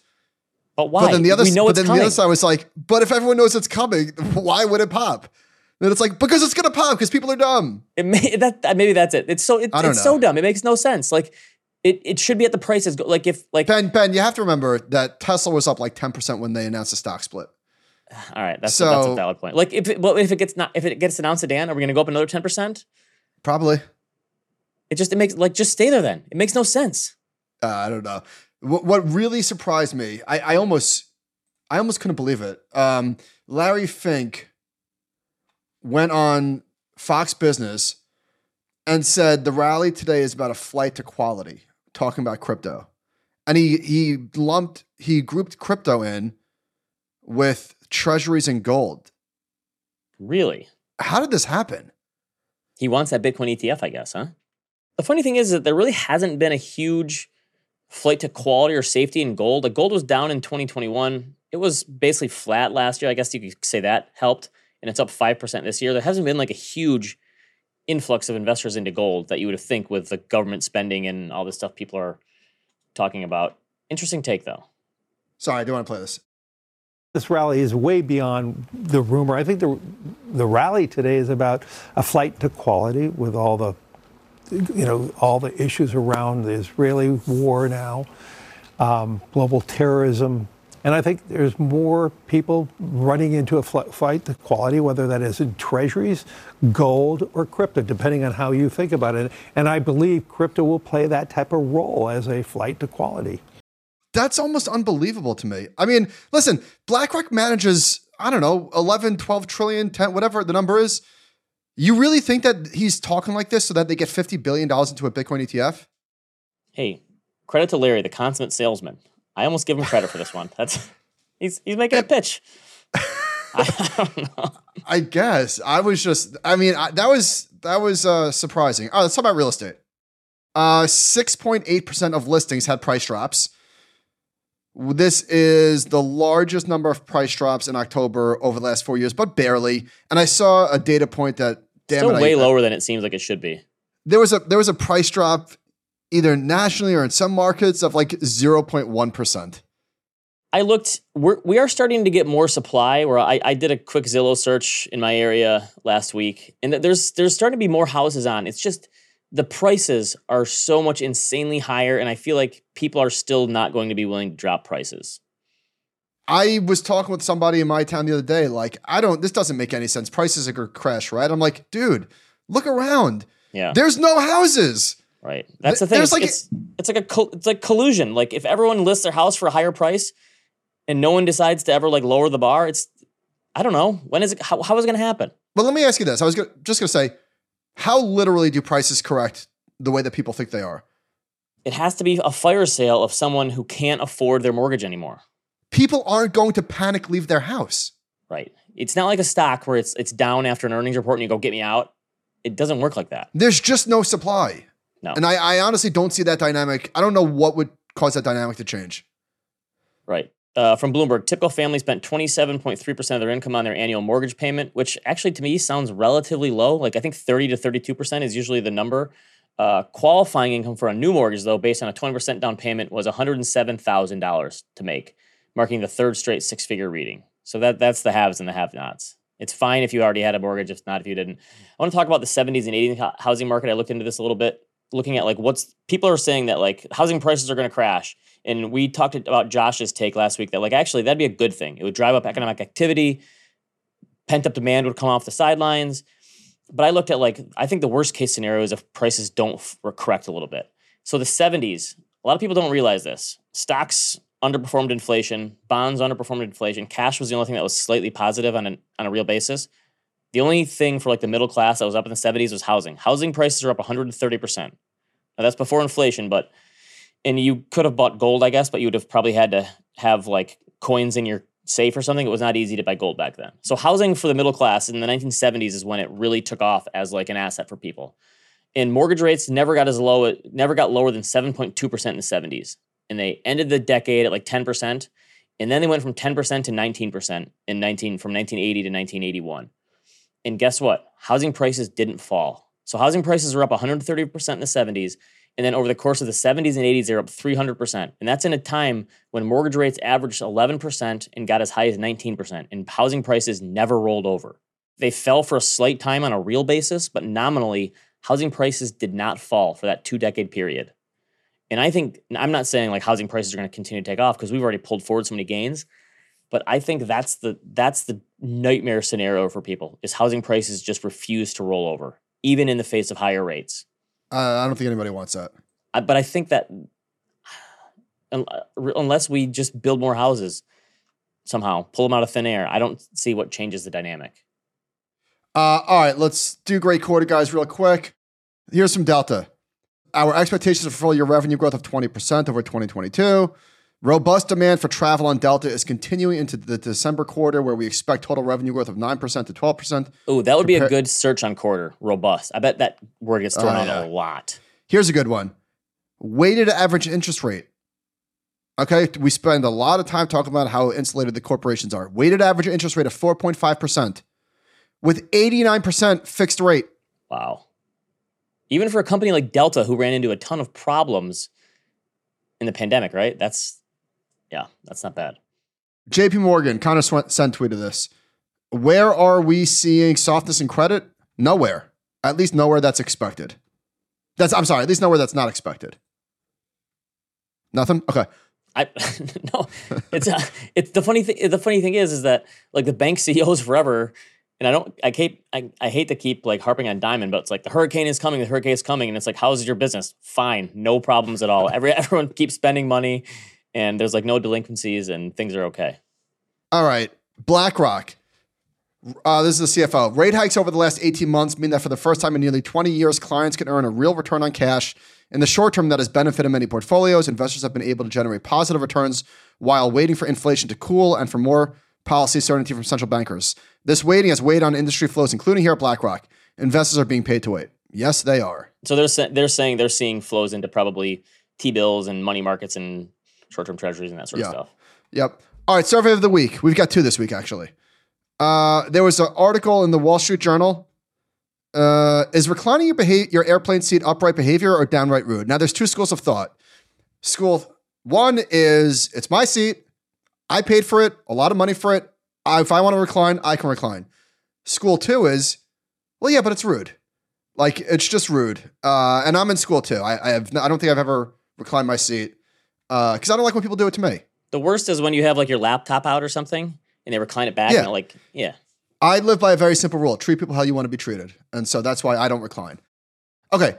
But why But then the other, we know but then coming the other side was like, but if everyone knows it's coming, why would it pop? Then it's like because it's gonna pop because people are dumb. it may, that, that maybe that's it it's so it, it's so dumb it makes no sense like it, it should be at the prices like if like Ben, Ben, you have to remember that Tesla was up like ten percent when they announced the stock split. All right, that's that's a valid point. Like if it, well, if it gets not if it gets announced to Dan, are we going to go up another ten percent? Probably. It just it makes like just stay there then. It makes no sense. Uh, I don't know. What, what really surprised me, I, I almost, I almost couldn't believe it. Um, Larry Fink went on Fox Business and said the rally today is about a flight to quality, talking about crypto, and he he lumped he grouped crypto in with treasuries and gold. Really, How did this happen? he wants that Bitcoin ETF, I guess, huh? The funny thing is that there really hasn't been a huge flight to quality or safety in gold. Like gold was down in 2021. It was basically flat last year. I guess you could say that helped, and it's up five percent this year. There hasn't been like a huge influx of investors into gold that you would think with the government spending and all this stuff people are talking about. Interesting take though. Sorry, I do want to play this. This rally is way beyond the rumor. I think the the rally today is about a flight to quality with all the you know all the issues around the Israeli war now, um, global terrorism, and I think there's more people running into a flight to quality, whether that is in treasuries, gold, or crypto, depending on how you think about it. And I believe crypto will play that type of role as a flight to quality. That's almost unbelievable to me. I mean, listen, BlackRock manages, I don't know, 11, 12 trillion, 10, whatever the number is. You really think that he's talking like this so that they get $50 billion into a Bitcoin ETF? Hey, credit to Larry, the consummate salesman. I almost give him credit for this one. That's he's he's making a pitch. I don't know. I guess. I was just, I mean, I, that was, that was uh, surprising. Oh, let's talk about real estate. Uh, 6.8% of listings had price drops. This is the largest number of price drops in October over the last four years, but barely. And I saw a data point that, damn Still it, I- way lower than it seems like it should be. there was a there was a price drop either nationally or in some markets of like 0.1%. I looked. We're, we are starting to get more supply. Where I, I did a quick Zillow search in my area last week, and there's there's starting to be more houses on. It's just the prices are so much insanely higher, and I feel like people are still not going to be willing to drop prices. I was talking with somebody in my town the other day like I don't this doesn't make any sense. Prices are going to crash, right? I'm like, dude, look around. Yeah, There's no houses. right. That's the thing. there's It's, like- it's, It's like a it's like collusion. Like if everyone lists their house for a higher price, and no one decides to ever like lower the bar, it's I don't know when is it how, how is it going to happen? But let me ask you this: I was gonna, just going to say, how literally do prices correct the way that people think they are? It has to be a fire sale of someone who can't afford their mortgage anymore. People aren't going to panic leave their house. Right. It's not like a stock where it's it's down after an earnings report and you go get me out. It doesn't work like that. There's just no supply. No. And I, I honestly don't see that dynamic. I don't know what would cause that dynamic to change. Right. Uh, from Bloomberg, typical family spent 27.3% of their income on their annual mortgage payment, which actually to me sounds relatively low. Like I think 30 to 32% is usually the number. Uh, qualifying income for a new mortgage, though, based on a 20% down payment, was $107,000 to make, marking the third straight six figure reading. So that, that's the haves and the have nots. It's fine if you already had a mortgage, if not, if you didn't. I want to talk about the 70s and 80s housing market. I looked into this a little bit, looking at like what's people are saying that like housing prices are going to crash. And we talked about Josh's take last week that like actually that'd be a good thing. It would drive up economic activity, pent up demand would come off the sidelines. But I looked at like I think the worst case scenario is if prices don't correct a little bit. So the 70s, a lot of people don't realize this. Stocks underperformed inflation, bonds underperformed inflation, cash was the only thing that was slightly positive on an, on a real basis. The only thing for like the middle class that was up in the 70s was housing. Housing prices are up 130%. Now that's before inflation, but and you could have bought gold, I guess, but you would have probably had to have like coins in your safe or something. It was not easy to buy gold back then. So housing for the middle class in the 1970s is when it really took off as like an asset for people. And mortgage rates never got as low, never got lower than 7.2% in the 70s. And they ended the decade at like 10%. And then they went from 10% to 19% in 19 from 1980 to 1981. And guess what? Housing prices didn't fall. So housing prices are up 130% in the 70s. And then over the course of the 70s and 80s, they're up 300%. And that's in a time when mortgage rates averaged 11% and got as high as 19%. And housing prices never rolled over. They fell for a slight time on a real basis, but nominally, housing prices did not fall for that two decade period. And I think, I'm not saying like housing prices are going to continue to take off because we've already pulled forward so many gains. But I think that's the that's the nightmare scenario for people is housing prices just refuse to roll over, even in the face of higher rates. Uh, I don't think anybody wants that. I, but I think that unless we just build more houses somehow, pull them out of thin air, I don't see what changes the dynamic. Uh, all right, let's do great quarter, guys, real quick. Here's some Delta. Our expectations for full year revenue growth of 20% over 2022. Robust demand for travel on Delta is continuing into the December quarter, where we expect total revenue growth of 9% to 12%. Oh, that would be a good search on quarter. Robust. I bet that word gets thrown uh, yeah. a lot. Here's a good one weighted average interest rate. Okay, we spend a lot of time talking about how insulated the corporations are. Weighted average interest rate of 4.5% with 89% fixed rate. Wow. Even for a company like Delta, who ran into a ton of problems in the pandemic, right? That's yeah, that's not bad. JP Morgan, Connor Sen tweet tweeted this. Where are we seeing softness in credit? Nowhere. At least nowhere that's expected. That's I'm sorry, at least nowhere that's not expected. Nothing? Okay. I no, it's uh, it's the funny thing. The funny thing is, is that like the bank CEOs forever, and I don't, I hate, I, I hate to keep like harping on Dimon, but it's like the hurricane is coming, the hurricane is coming, and it's like, how's your business? Fine, no problems at all. Every everyone keeps spending money, and there's like no delinquencies and things are okay. All right. BlackRock. Uh, this is the CFO. Rate hikes over the last 18 months mean that for the first time in nearly 20 years, clients can earn a real return on cash. In the short term, that has benefited many portfolios. Investors have been able to generate positive returns while waiting for inflation to cool and for more policy certainty from central bankers. This waiting has weighed on industry flows, including here at BlackRock. Investors are being paid to wait. Yes, they are. So they're they're saying they're seeing flows into probably T bills and money markets and short term treasuries and that sort yeah. of stuff. Yep. All right, survey of the week. We've got two this week, actually. Uh, there was an article in the Wall Street Journal. Uh, is reclining your, beha- your airplane seat upright behavior or downright rude? Now, there's two schools of thought. School one is it's my seat. I paid for it, a lot of money for it. I, if I want to recline, I can recline. School two is, well, yeah, but it's rude. Like it's just rude. Uh, and I'm in school too. I, I have. I don't think I've ever reclined my seat because uh, I don't like when people do it to me. The worst is when you have like your laptop out or something and they recline it back. Yeah. And like, yeah. I live by a very simple rule treat people how you want to be treated. And so that's why I don't recline. Okay.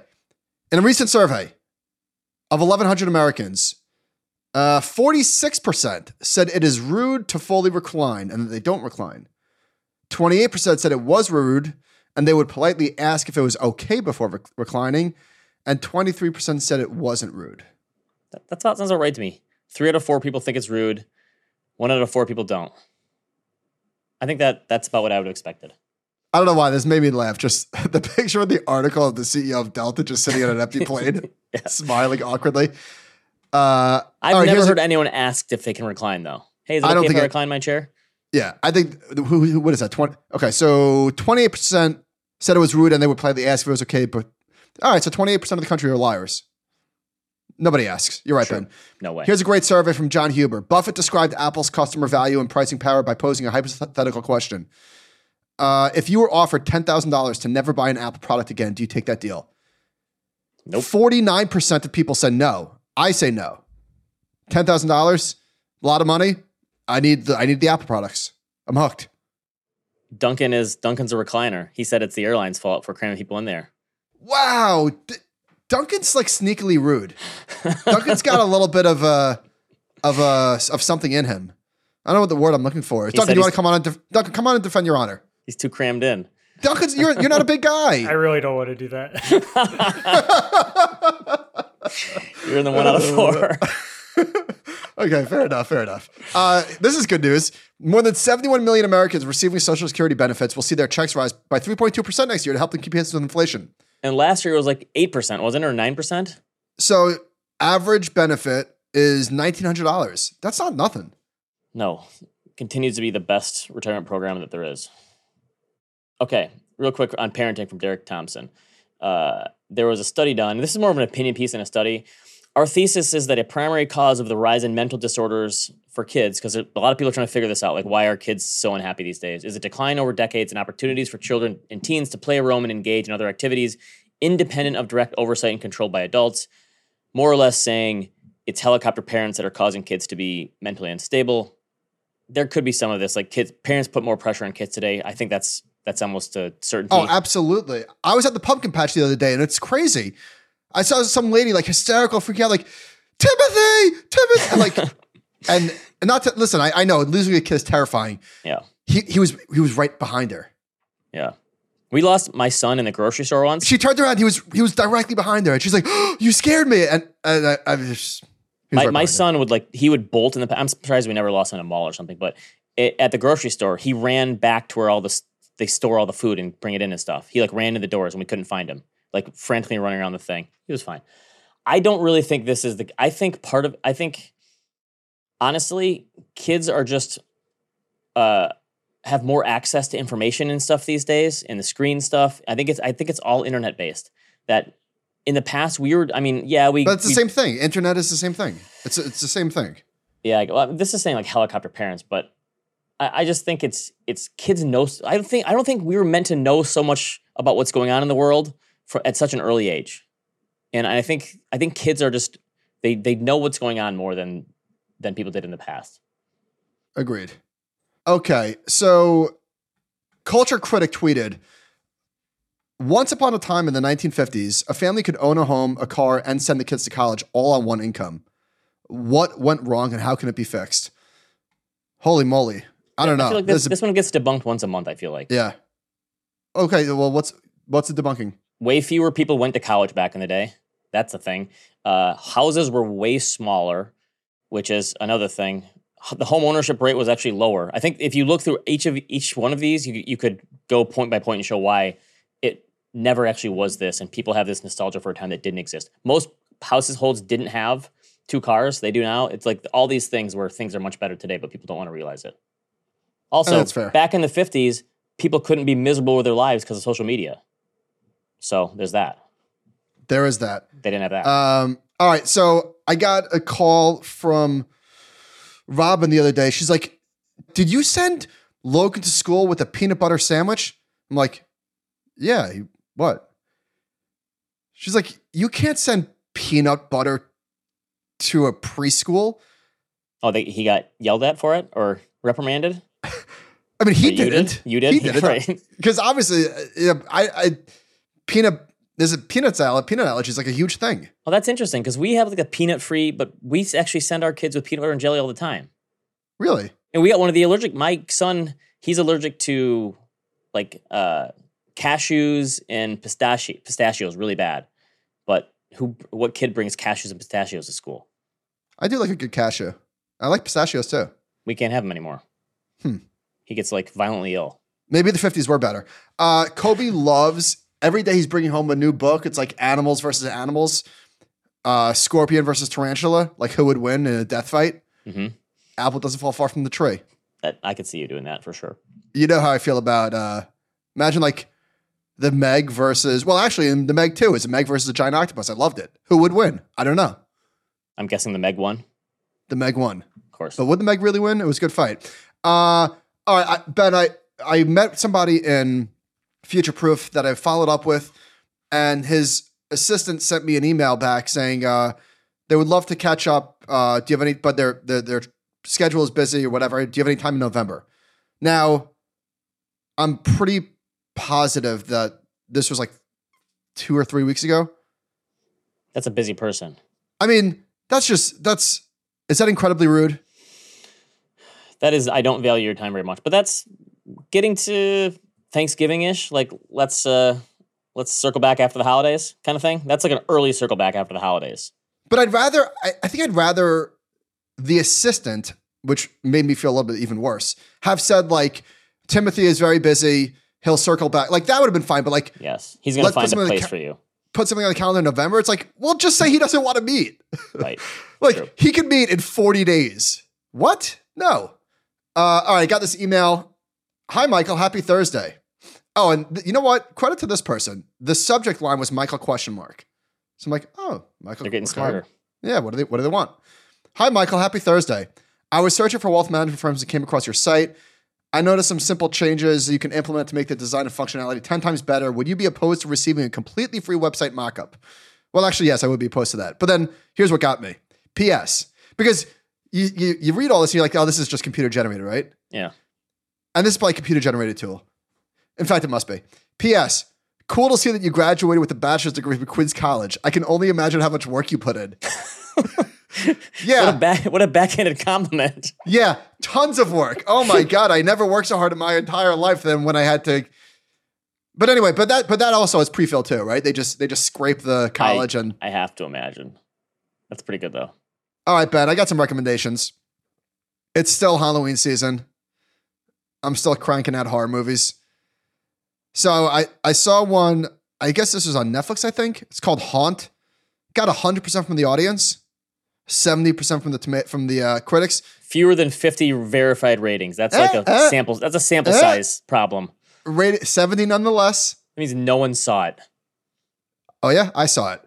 In a recent survey, of 1,100 Americans, uh, 46% said it is rude to fully recline and that they don't recline. 28% said it was rude and they would politely ask if it was okay before rec- reclining. And 23% said it wasn't rude. That, that sounds all right to me. Three out of four people think it's rude. One out of four people don't. I think that that's about what I would have expected. I don't know why this made me laugh. Just the picture of the article of the CEO of Delta just sitting on an empty plane, smiling awkwardly. Uh, I've right, never here's a- heard anyone asked if they can recline though. Hey, is it I don't okay if think I I- recline my chair? Yeah, I think who, who what is that? Twenty. Okay, so twenty eight percent said it was rude, and they would politely ask if it was okay. But all right, so twenty eight percent of the country are liars. Nobody asks. You're right, Sure. Ben. No way. Here's a great survey from John Huber. Buffett described Apple's customer value and pricing power by posing a hypothetical question. Uh, if you were offered ten thousand dollars to never buy an Apple product again, do you take that deal? Nope. Forty nine percent of people said no. I say no. Ten thousand dollars, a lot of money. I need the I need the Apple products. I'm hooked. Duncan is Duncan's a recliner. He said it's the airline's fault for cramming people in there. Wow, D- Duncan's like sneakily rude. Duncan's got a little bit of a of a of something in him. I don't know what the word I'm looking for. is. He Duncan, you want to come on and def- Duncan, come on and defend your honor. He's too crammed in. Duncan's you're you're not a big guy. I really don't want to do that. You're in the one out of four. okay, fair enough, fair enough. Uh, this is good news. More than 71 million Americans receiving Social Security benefits will see their checks rise by 3.2 percent next year to help them keep pace with inflation. and last year it was like eight percent, wasn't it, or nine percent? So average benefit is $1,900. That's not nothing. No, continues to be the best retirement program that there is. Okay, real quick on parenting from Derek Thompson. Uh, there was a study done. This is more of an opinion piece than a study. Our thesis is that a primary cause of the rise in mental disorders for kids, because a lot of people are trying to figure this out, like why are kids so unhappy these days, is a decline over decades in opportunities for children and teens to play a role and engage in other activities independent of direct oversight and control by adults. More or less saying it's helicopter parents that are causing kids to be mentally unstable, there could be some of this. Like kids, parents put more pressure on kids today. I think that's that's almost a certainty. Oh, absolutely. I was at the pumpkin patch the other day and it's crazy. I saw some lady like hysterical, freaking out, like, Timothy, Timothy. And like, and, and not to listen, I, I know losing a kid is terrifying. yeah, He, he was he was right behind her. yeah. We lost my son in the grocery store once. She turned around, he was he was directly behind her, and she's like, oh, You scared me. And, and I, I was just was my right my her. son would like he would bolt in the. I'm surprised we never lost him in a mall or something. But it, at the grocery store, he ran back to where all the they store all the food and bring it in and stuff. He like ran to the doors and we couldn't find him. Like frantically running around the thing. He was fine. I don't really think this is the. I think part of. I think honestly, kids are just uh have more access to information and stuff these days and the screen stuff. I think it's I think it's all internet based. That in the past we were. I mean, yeah, we. But it's the we- same thing. Internet is the same thing. It's it's the same thing. yeah, well, this is saying like helicopter parents, but I, I just think it's it's kids know. I don't think I don't think we were meant to know so much about what's going on in the world for, at such an early age, and I think I think kids are just they they know what's going on more than than people did in the past. Agreed. Okay, so Culture Critic tweeted Once upon a time in the 1950s, a family could own a home, a car, and send the kids to college all on one income. What went wrong and how can it be fixed? Holy moly. I don't know. I feel like This this, this one gets debunked once a month. I feel like yeah. Okay, well, what's what's the debunking? way fewer people went to college back in the day. That's the thing. Uh, houses were way smaller, which is another thing. The home ownership rate was actually lower. I think if you look through each of each one of these, you you could go point by point and show why it never actually was this, and people have this nostalgia for a time that didn't exist. Most households didn't have two cars; they do now. It's like all these things where things are much better today, but people don't want to realize it. Also, that's fair. back in the fifties, people couldn't be miserable with their lives because of social media. So there's that. There is that. They didn't have that. Um, all right, so I got a call from Robin the other day. She's like, "Did you send Logan to school with a peanut butter sandwich?" I'm like, "Yeah, he- what?" She's like, "You can't send peanut butter to a preschool." oh, they, he got yelled at for it or reprimanded. I mean, he you didn't. Did? You did. He did it right. because obviously, uh, yeah, I, I peanut There's a peanut salad. Peanut allergy is like a huge thing. Oh, that's interesting because we have like a peanut free, but we actually send our kids with peanut butter and jelly all the time. Really? And we got one of the allergic. My son, he's allergic to like uh, cashews and pistachio, pistachios really bad. But who? What kid brings cashews and pistachios to school? I do like a good cashew. I like pistachios too. We can't have them anymore. Hmm. He gets like violently ill. Maybe the 50s were better. Uh, Kobe loves every day he's bringing home a new book. It's like animals versus animals, uh, scorpion versus tarantula, like who would win in a death fight. hmm Apple doesn't fall far from the tree. That I could see you doing that for sure. You know how I feel about, uh, imagine like the Meg versus, well, actually, in the Meg too, is a Meg versus a giant octopus. I loved it. Who would win? I don't know. I'm guessing the Meg one, The Meg won. of course. But would the Meg really win? It was a good fight. Uh, all right, I, Ben, I, I met somebody in Future Proof that I followed up with, and his assistant sent me an email back saying uh, they would love to catch up. Uh, do you have any? But their, their their schedule is busy or whatever. Do you have any time in November? Now, I'm pretty positive that this was like two or three weeks ago. That's a busy person. I mean, that's just that's is that incredibly rude? That is, I don't value your time very much. But that's getting to Thanksgiving ish. Like let's uh let's circle back after the holidays, kind of thing. That's like an early circle back after the holidays. But I'd rather, I, I think I'd rather the assistant, which made me feel a little bit even worse, have said, like, Timothy is very busy. He'll circle back. Like, that would have been fine. But, like, Yes, he's gonna find a some in the place ca- for you. put something on the calendar in November. It's like, well, just say he doesn't want to meet. Right. like, True. he can meet in 40 days. What? No. Uh, all right, got this email. Hi, Michael. Happy Thursday. Oh, and th- you know what? Credit to this person. The subject line was Michael question mark. So I'm like, oh, Michael. They're getting okay. smarter. Yeah, what do they what do they want? Hi Michael, happy Thursday. I was searching for wealth management firms and came across your site. I noticed some simple changes you can implement to make the design and functionality 10 times better. Would you be opposed to receiving a completely free website mockup? Well, actually, yes, I would be opposed to that. But then here's what got me. P.S. Because you, you, you read all this and you're like, oh, this is just computer generated, right? Yeah. And this is probably a computer generated tool. In fact, it must be. P.S. Cool to see that you graduated with a bachelor's degree from Queens College. I can only imagine how much work you put in. yeah. What a back, what a backhanded compliment. Yeah, tons of work. Oh my god, I never worked so hard in my entire life than when I had to. But anyway, but that but that also is pre-fill too, right? They just they just scrape the college and I have to imagine. That's pretty good though. All right, Ben. I got some recommendations. It's still Halloween season. I'm still cranking out horror movies. So I I saw one. I guess this was on Netflix. I think it's called Haunt. Got hundred percent from the audience, seventy percent from the toma- from the uh, critics. Fewer than 50 verified ratings. That's like Eh, a eh, sample. That's a sample eh. size problem. Rated seventy nonetheless. That means no one saw it. Oh yeah, I saw it.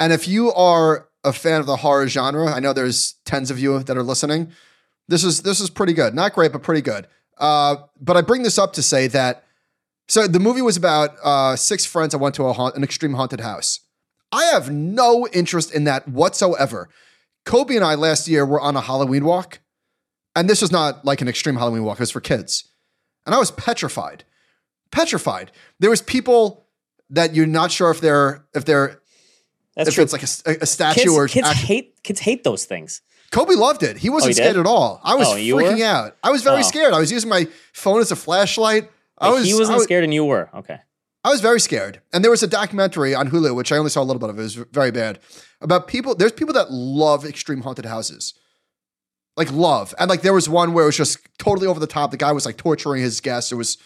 And if you are a fan of the horror genre, I know there's tens of you that are listening. This is this is pretty good. Not great, but pretty good. Uh, but I bring this up to say that so the movie was about uh, six friends that went to a haunt, an extreme haunted house. I have no interest in that whatsoever. Kobe and I last year were on a Halloween walk, and this was not like an extreme Halloween walk. It was for kids, and I was petrified, petrified. There was people that you're not sure if they're if they're That's if true. it's like a, a statue kids, or kids act- hate kids hate those things. Kobe loved it. He wasn't Oh, he scared did? at all. I was Oh, freaking were? out. I was very Oh. scared. I was using my phone as a flashlight. I was he wasn't was, scared and you were. Okay. I was very scared. And there was a documentary on Hulu, which I only saw a little bit of. It was very bad. About people, there's people that love extreme haunted houses. Like love. And like there was one where it was just totally over the top. The guy was like torturing his guests. It was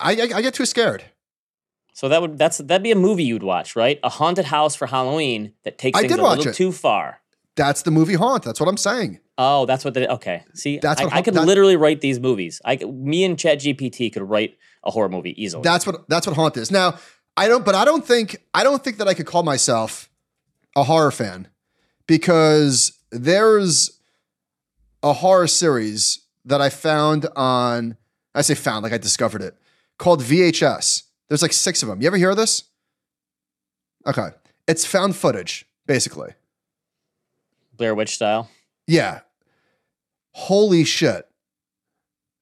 I I, I get too scared. So that would that's that'd be a movie you'd watch, right? A haunted house for Halloween that takes I things did a watch little it. too far. That's the movie Haunt. That's what I'm saying. Oh, that's what they okay. See, That's I, what I could that- literally write these movies. I me and Chat GPT could write a horror movie easily. That's what that's what haunt is. Now, I don't but I don't think I don't think that I could call myself a horror fan because there's a horror series that I found on I say found like I discovered it called VHS. There's like 6 of them. You ever hear of this? Okay. It's found footage basically. Blair Witch style. Yeah. Holy shit.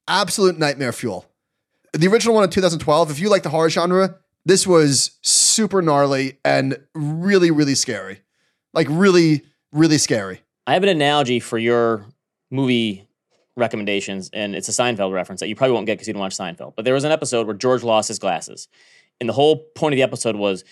Absolute nightmare fuel. The original one in 2012, if you like the horror genre, This was super gnarly and really, really scary. Like really, really scary. I have an analogy for your movie recommendations, and it's a Seinfeld reference that you probably won't get because you don't watch Seinfeld. But there was an episode where George lost his glasses. And the whole point of the episode was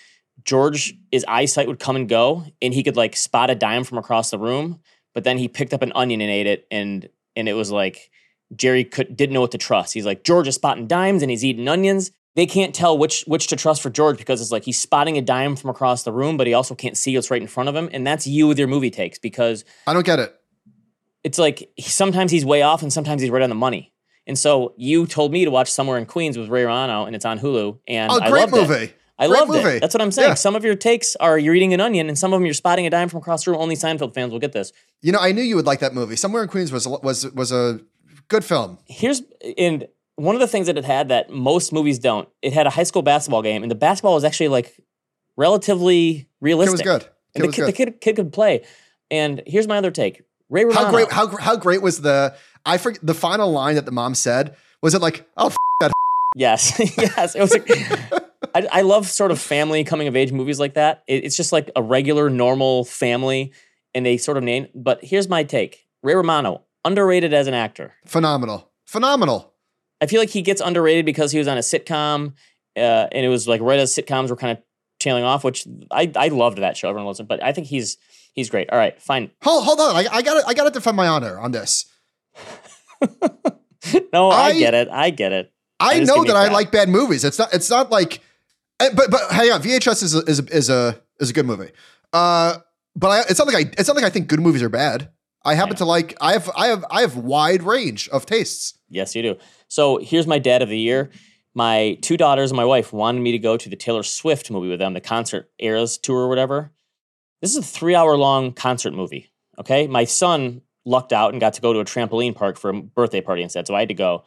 George, his eyesight would come and go, and he could like spot a dime from across the room. But then he picked up an onion and ate it, and and it was like Jerry could didn't know what to trust. He's like George is spotting dimes and he's eating onions. They can't tell which which to trust for George because it's like he's spotting a dime from across the room, but he also can't see what's right in front of him. And that's you with your movie takes because I don't get it. It's like sometimes he's way off and sometimes he's right on the money. And so you told me to watch Somewhere in Queens with Ray Romano, and it's on Hulu. And Oh, I loved movie. It. I Great loved movie. it. That's what I'm saying. Yeah. Some of your takes are you're eating an onion, and some of them you're spotting a dime from across the room. Only Seinfeld fans will get this. You know, I knew you would like that movie. Somewhere in Queens was was was a good film. Here's and one of the things that it had that most movies don't. It had a high school basketball game, and the basketball was actually like relatively realistic. It was good. It And the kid, the kid, kid could play. And here's my other take. Ray Romano. How great? How how great was the? I forget the final line that the mom said. Was it like, oh, f- that? Yes, yes. It was. Like, I, I love sort of family coming of age movies like that. It- it's just like a regular, normal family, and they sort of name. But here's my take: Ray Romano underrated as an actor. phenomenal, phenomenal. I feel like he gets underrated because he was on a sitcom, uh, and it was like right as sitcoms were kind of tailing off, which I I loved that show. Everyone loves it, but I think he's he's great. All right, fine. Hold hold on, I, I got to I got to defend my honor on this. No, I, I- get it. I get it. I just know that I like bad movies. It's not. It's not like. eh, But but hang on, VHS is a, is a, is a is a good movie. Uh, but I, it's not like I it's not like I think good movies are bad. I happen know. to like. I have I have I have wide range of tastes. Yes, you do. So here's my dad of the year. My two daughters and my wife wanted me to go to the Taylor Swift movie with them, the concert eras tour or whatever. This is a three hour long concert movie. Okay. My son lucked out and got to go to a trampoline park for a birthday party instead. So I had to go.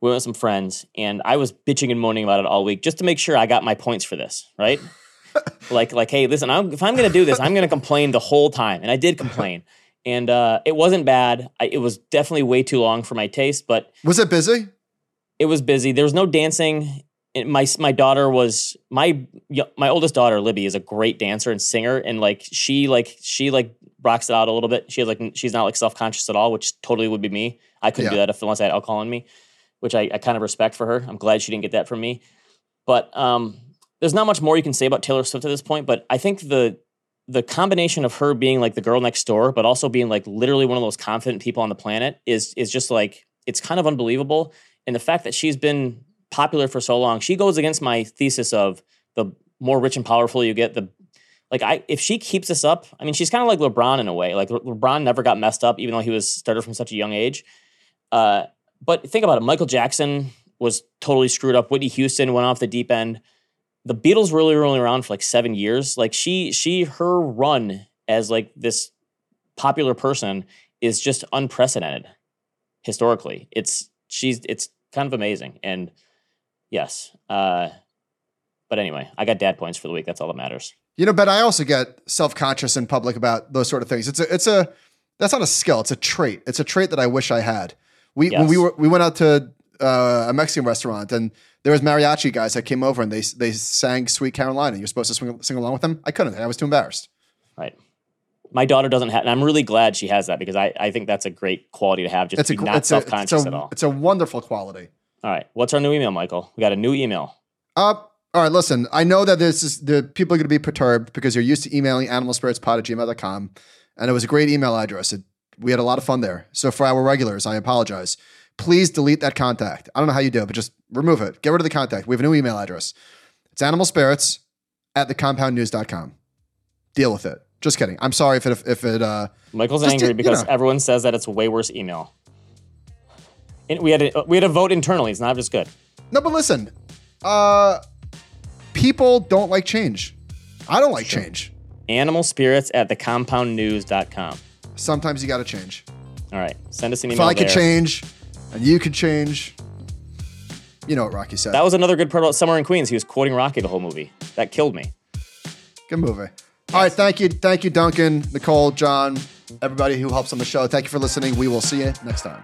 We went with some friends and I was bitching and moaning about it all week just to make sure I got my points for this, right? like, like, hey, listen, I'm, if I'm going to do this, I'm going to complain the whole time. And I did complain. And uh, it wasn't bad. I, it was definitely way too long for my taste, but Was it busy? It was busy. There was no dancing. And My my daughter was my my oldest daughter Libby is a great dancer and singer, and like she like she like rocks it out a little bit. She has like she's not like self conscious at all, which totally would be me. I couldn't do that if unless I had alcohol in me, which I, I kind of respect for her. I'm glad she didn't get that from me. But um, there's not much more you can say about Taylor Swift at this point. But I think the the combination of her being like the girl next door, but also being like literally one of those confident people on the planet is is just like it's kind of unbelievable. And the fact that she's been popular for so long, she goes against my thesis of the more rich and powerful you get, the like I if she keeps this up, I mean she's kind of like LeBron in a way. Like Le- LeBron never got messed up, even though he was started from such a young age. Uh, but think about it, Michael Jackson was totally screwed up. Whitney Houston went off the deep end the Beatles really were only around for like seven years. Like she, she, her run as like this popular person is just unprecedented historically. It's she's it's kind of amazing. And yes, uh, but anyway, I got dad points for the week. That's all that matters. You know, but I also get self conscious in public about those sort of things. It's a, it's a, that's not a skill. It's a trait. It's a trait that I wish I had. We when we were we went out to uh, a Mexican restaurant and there was mariachi guys that came over and they they sang "Sweet Carolina." You're supposed to swing, sing along with them. I couldn't. I was too embarrassed. Right. My daughter doesn't have, and I'm really glad she has that because I, I think that's a great quality to have. Just It's to a not self it's conscious a, at all. It's a wonderful quality. All right. What's our new email, Michael? We got a new email. Uh, all right, listen, I know that this is the people are going to be perturbed because you're used to emailing animalspiritspod at gmail.com. And it was a great email address. It, we had a lot of fun there. So for our regulars, I apologize. Please delete that contact. I don't know how you do it, but just remove it. Get rid of the contact. We have a new email address. It's animalspirits at thecompoundnews.com. Deal with it. Just kidding. I'm sorry if it, if it, uh, Michael's angry to- you because know. everyone says that it's a way worse email. And we had a, we had a vote internally. It's not just good. no, but listen, uh, people don't like change. I don't like change. Animal spirits at thecompoundnews.com. Sometimes you got to change. All right. Send us an email. If. I could change and you could change, you know what Rocky said. That was another good part about Summer in Queens. He was quoting Rocky the whole movie. That killed me. Good movie. All right, thank you, thank you, Duncan, Nicole, John, everybody who helps on the show. Thank you for listening. We will see you next time.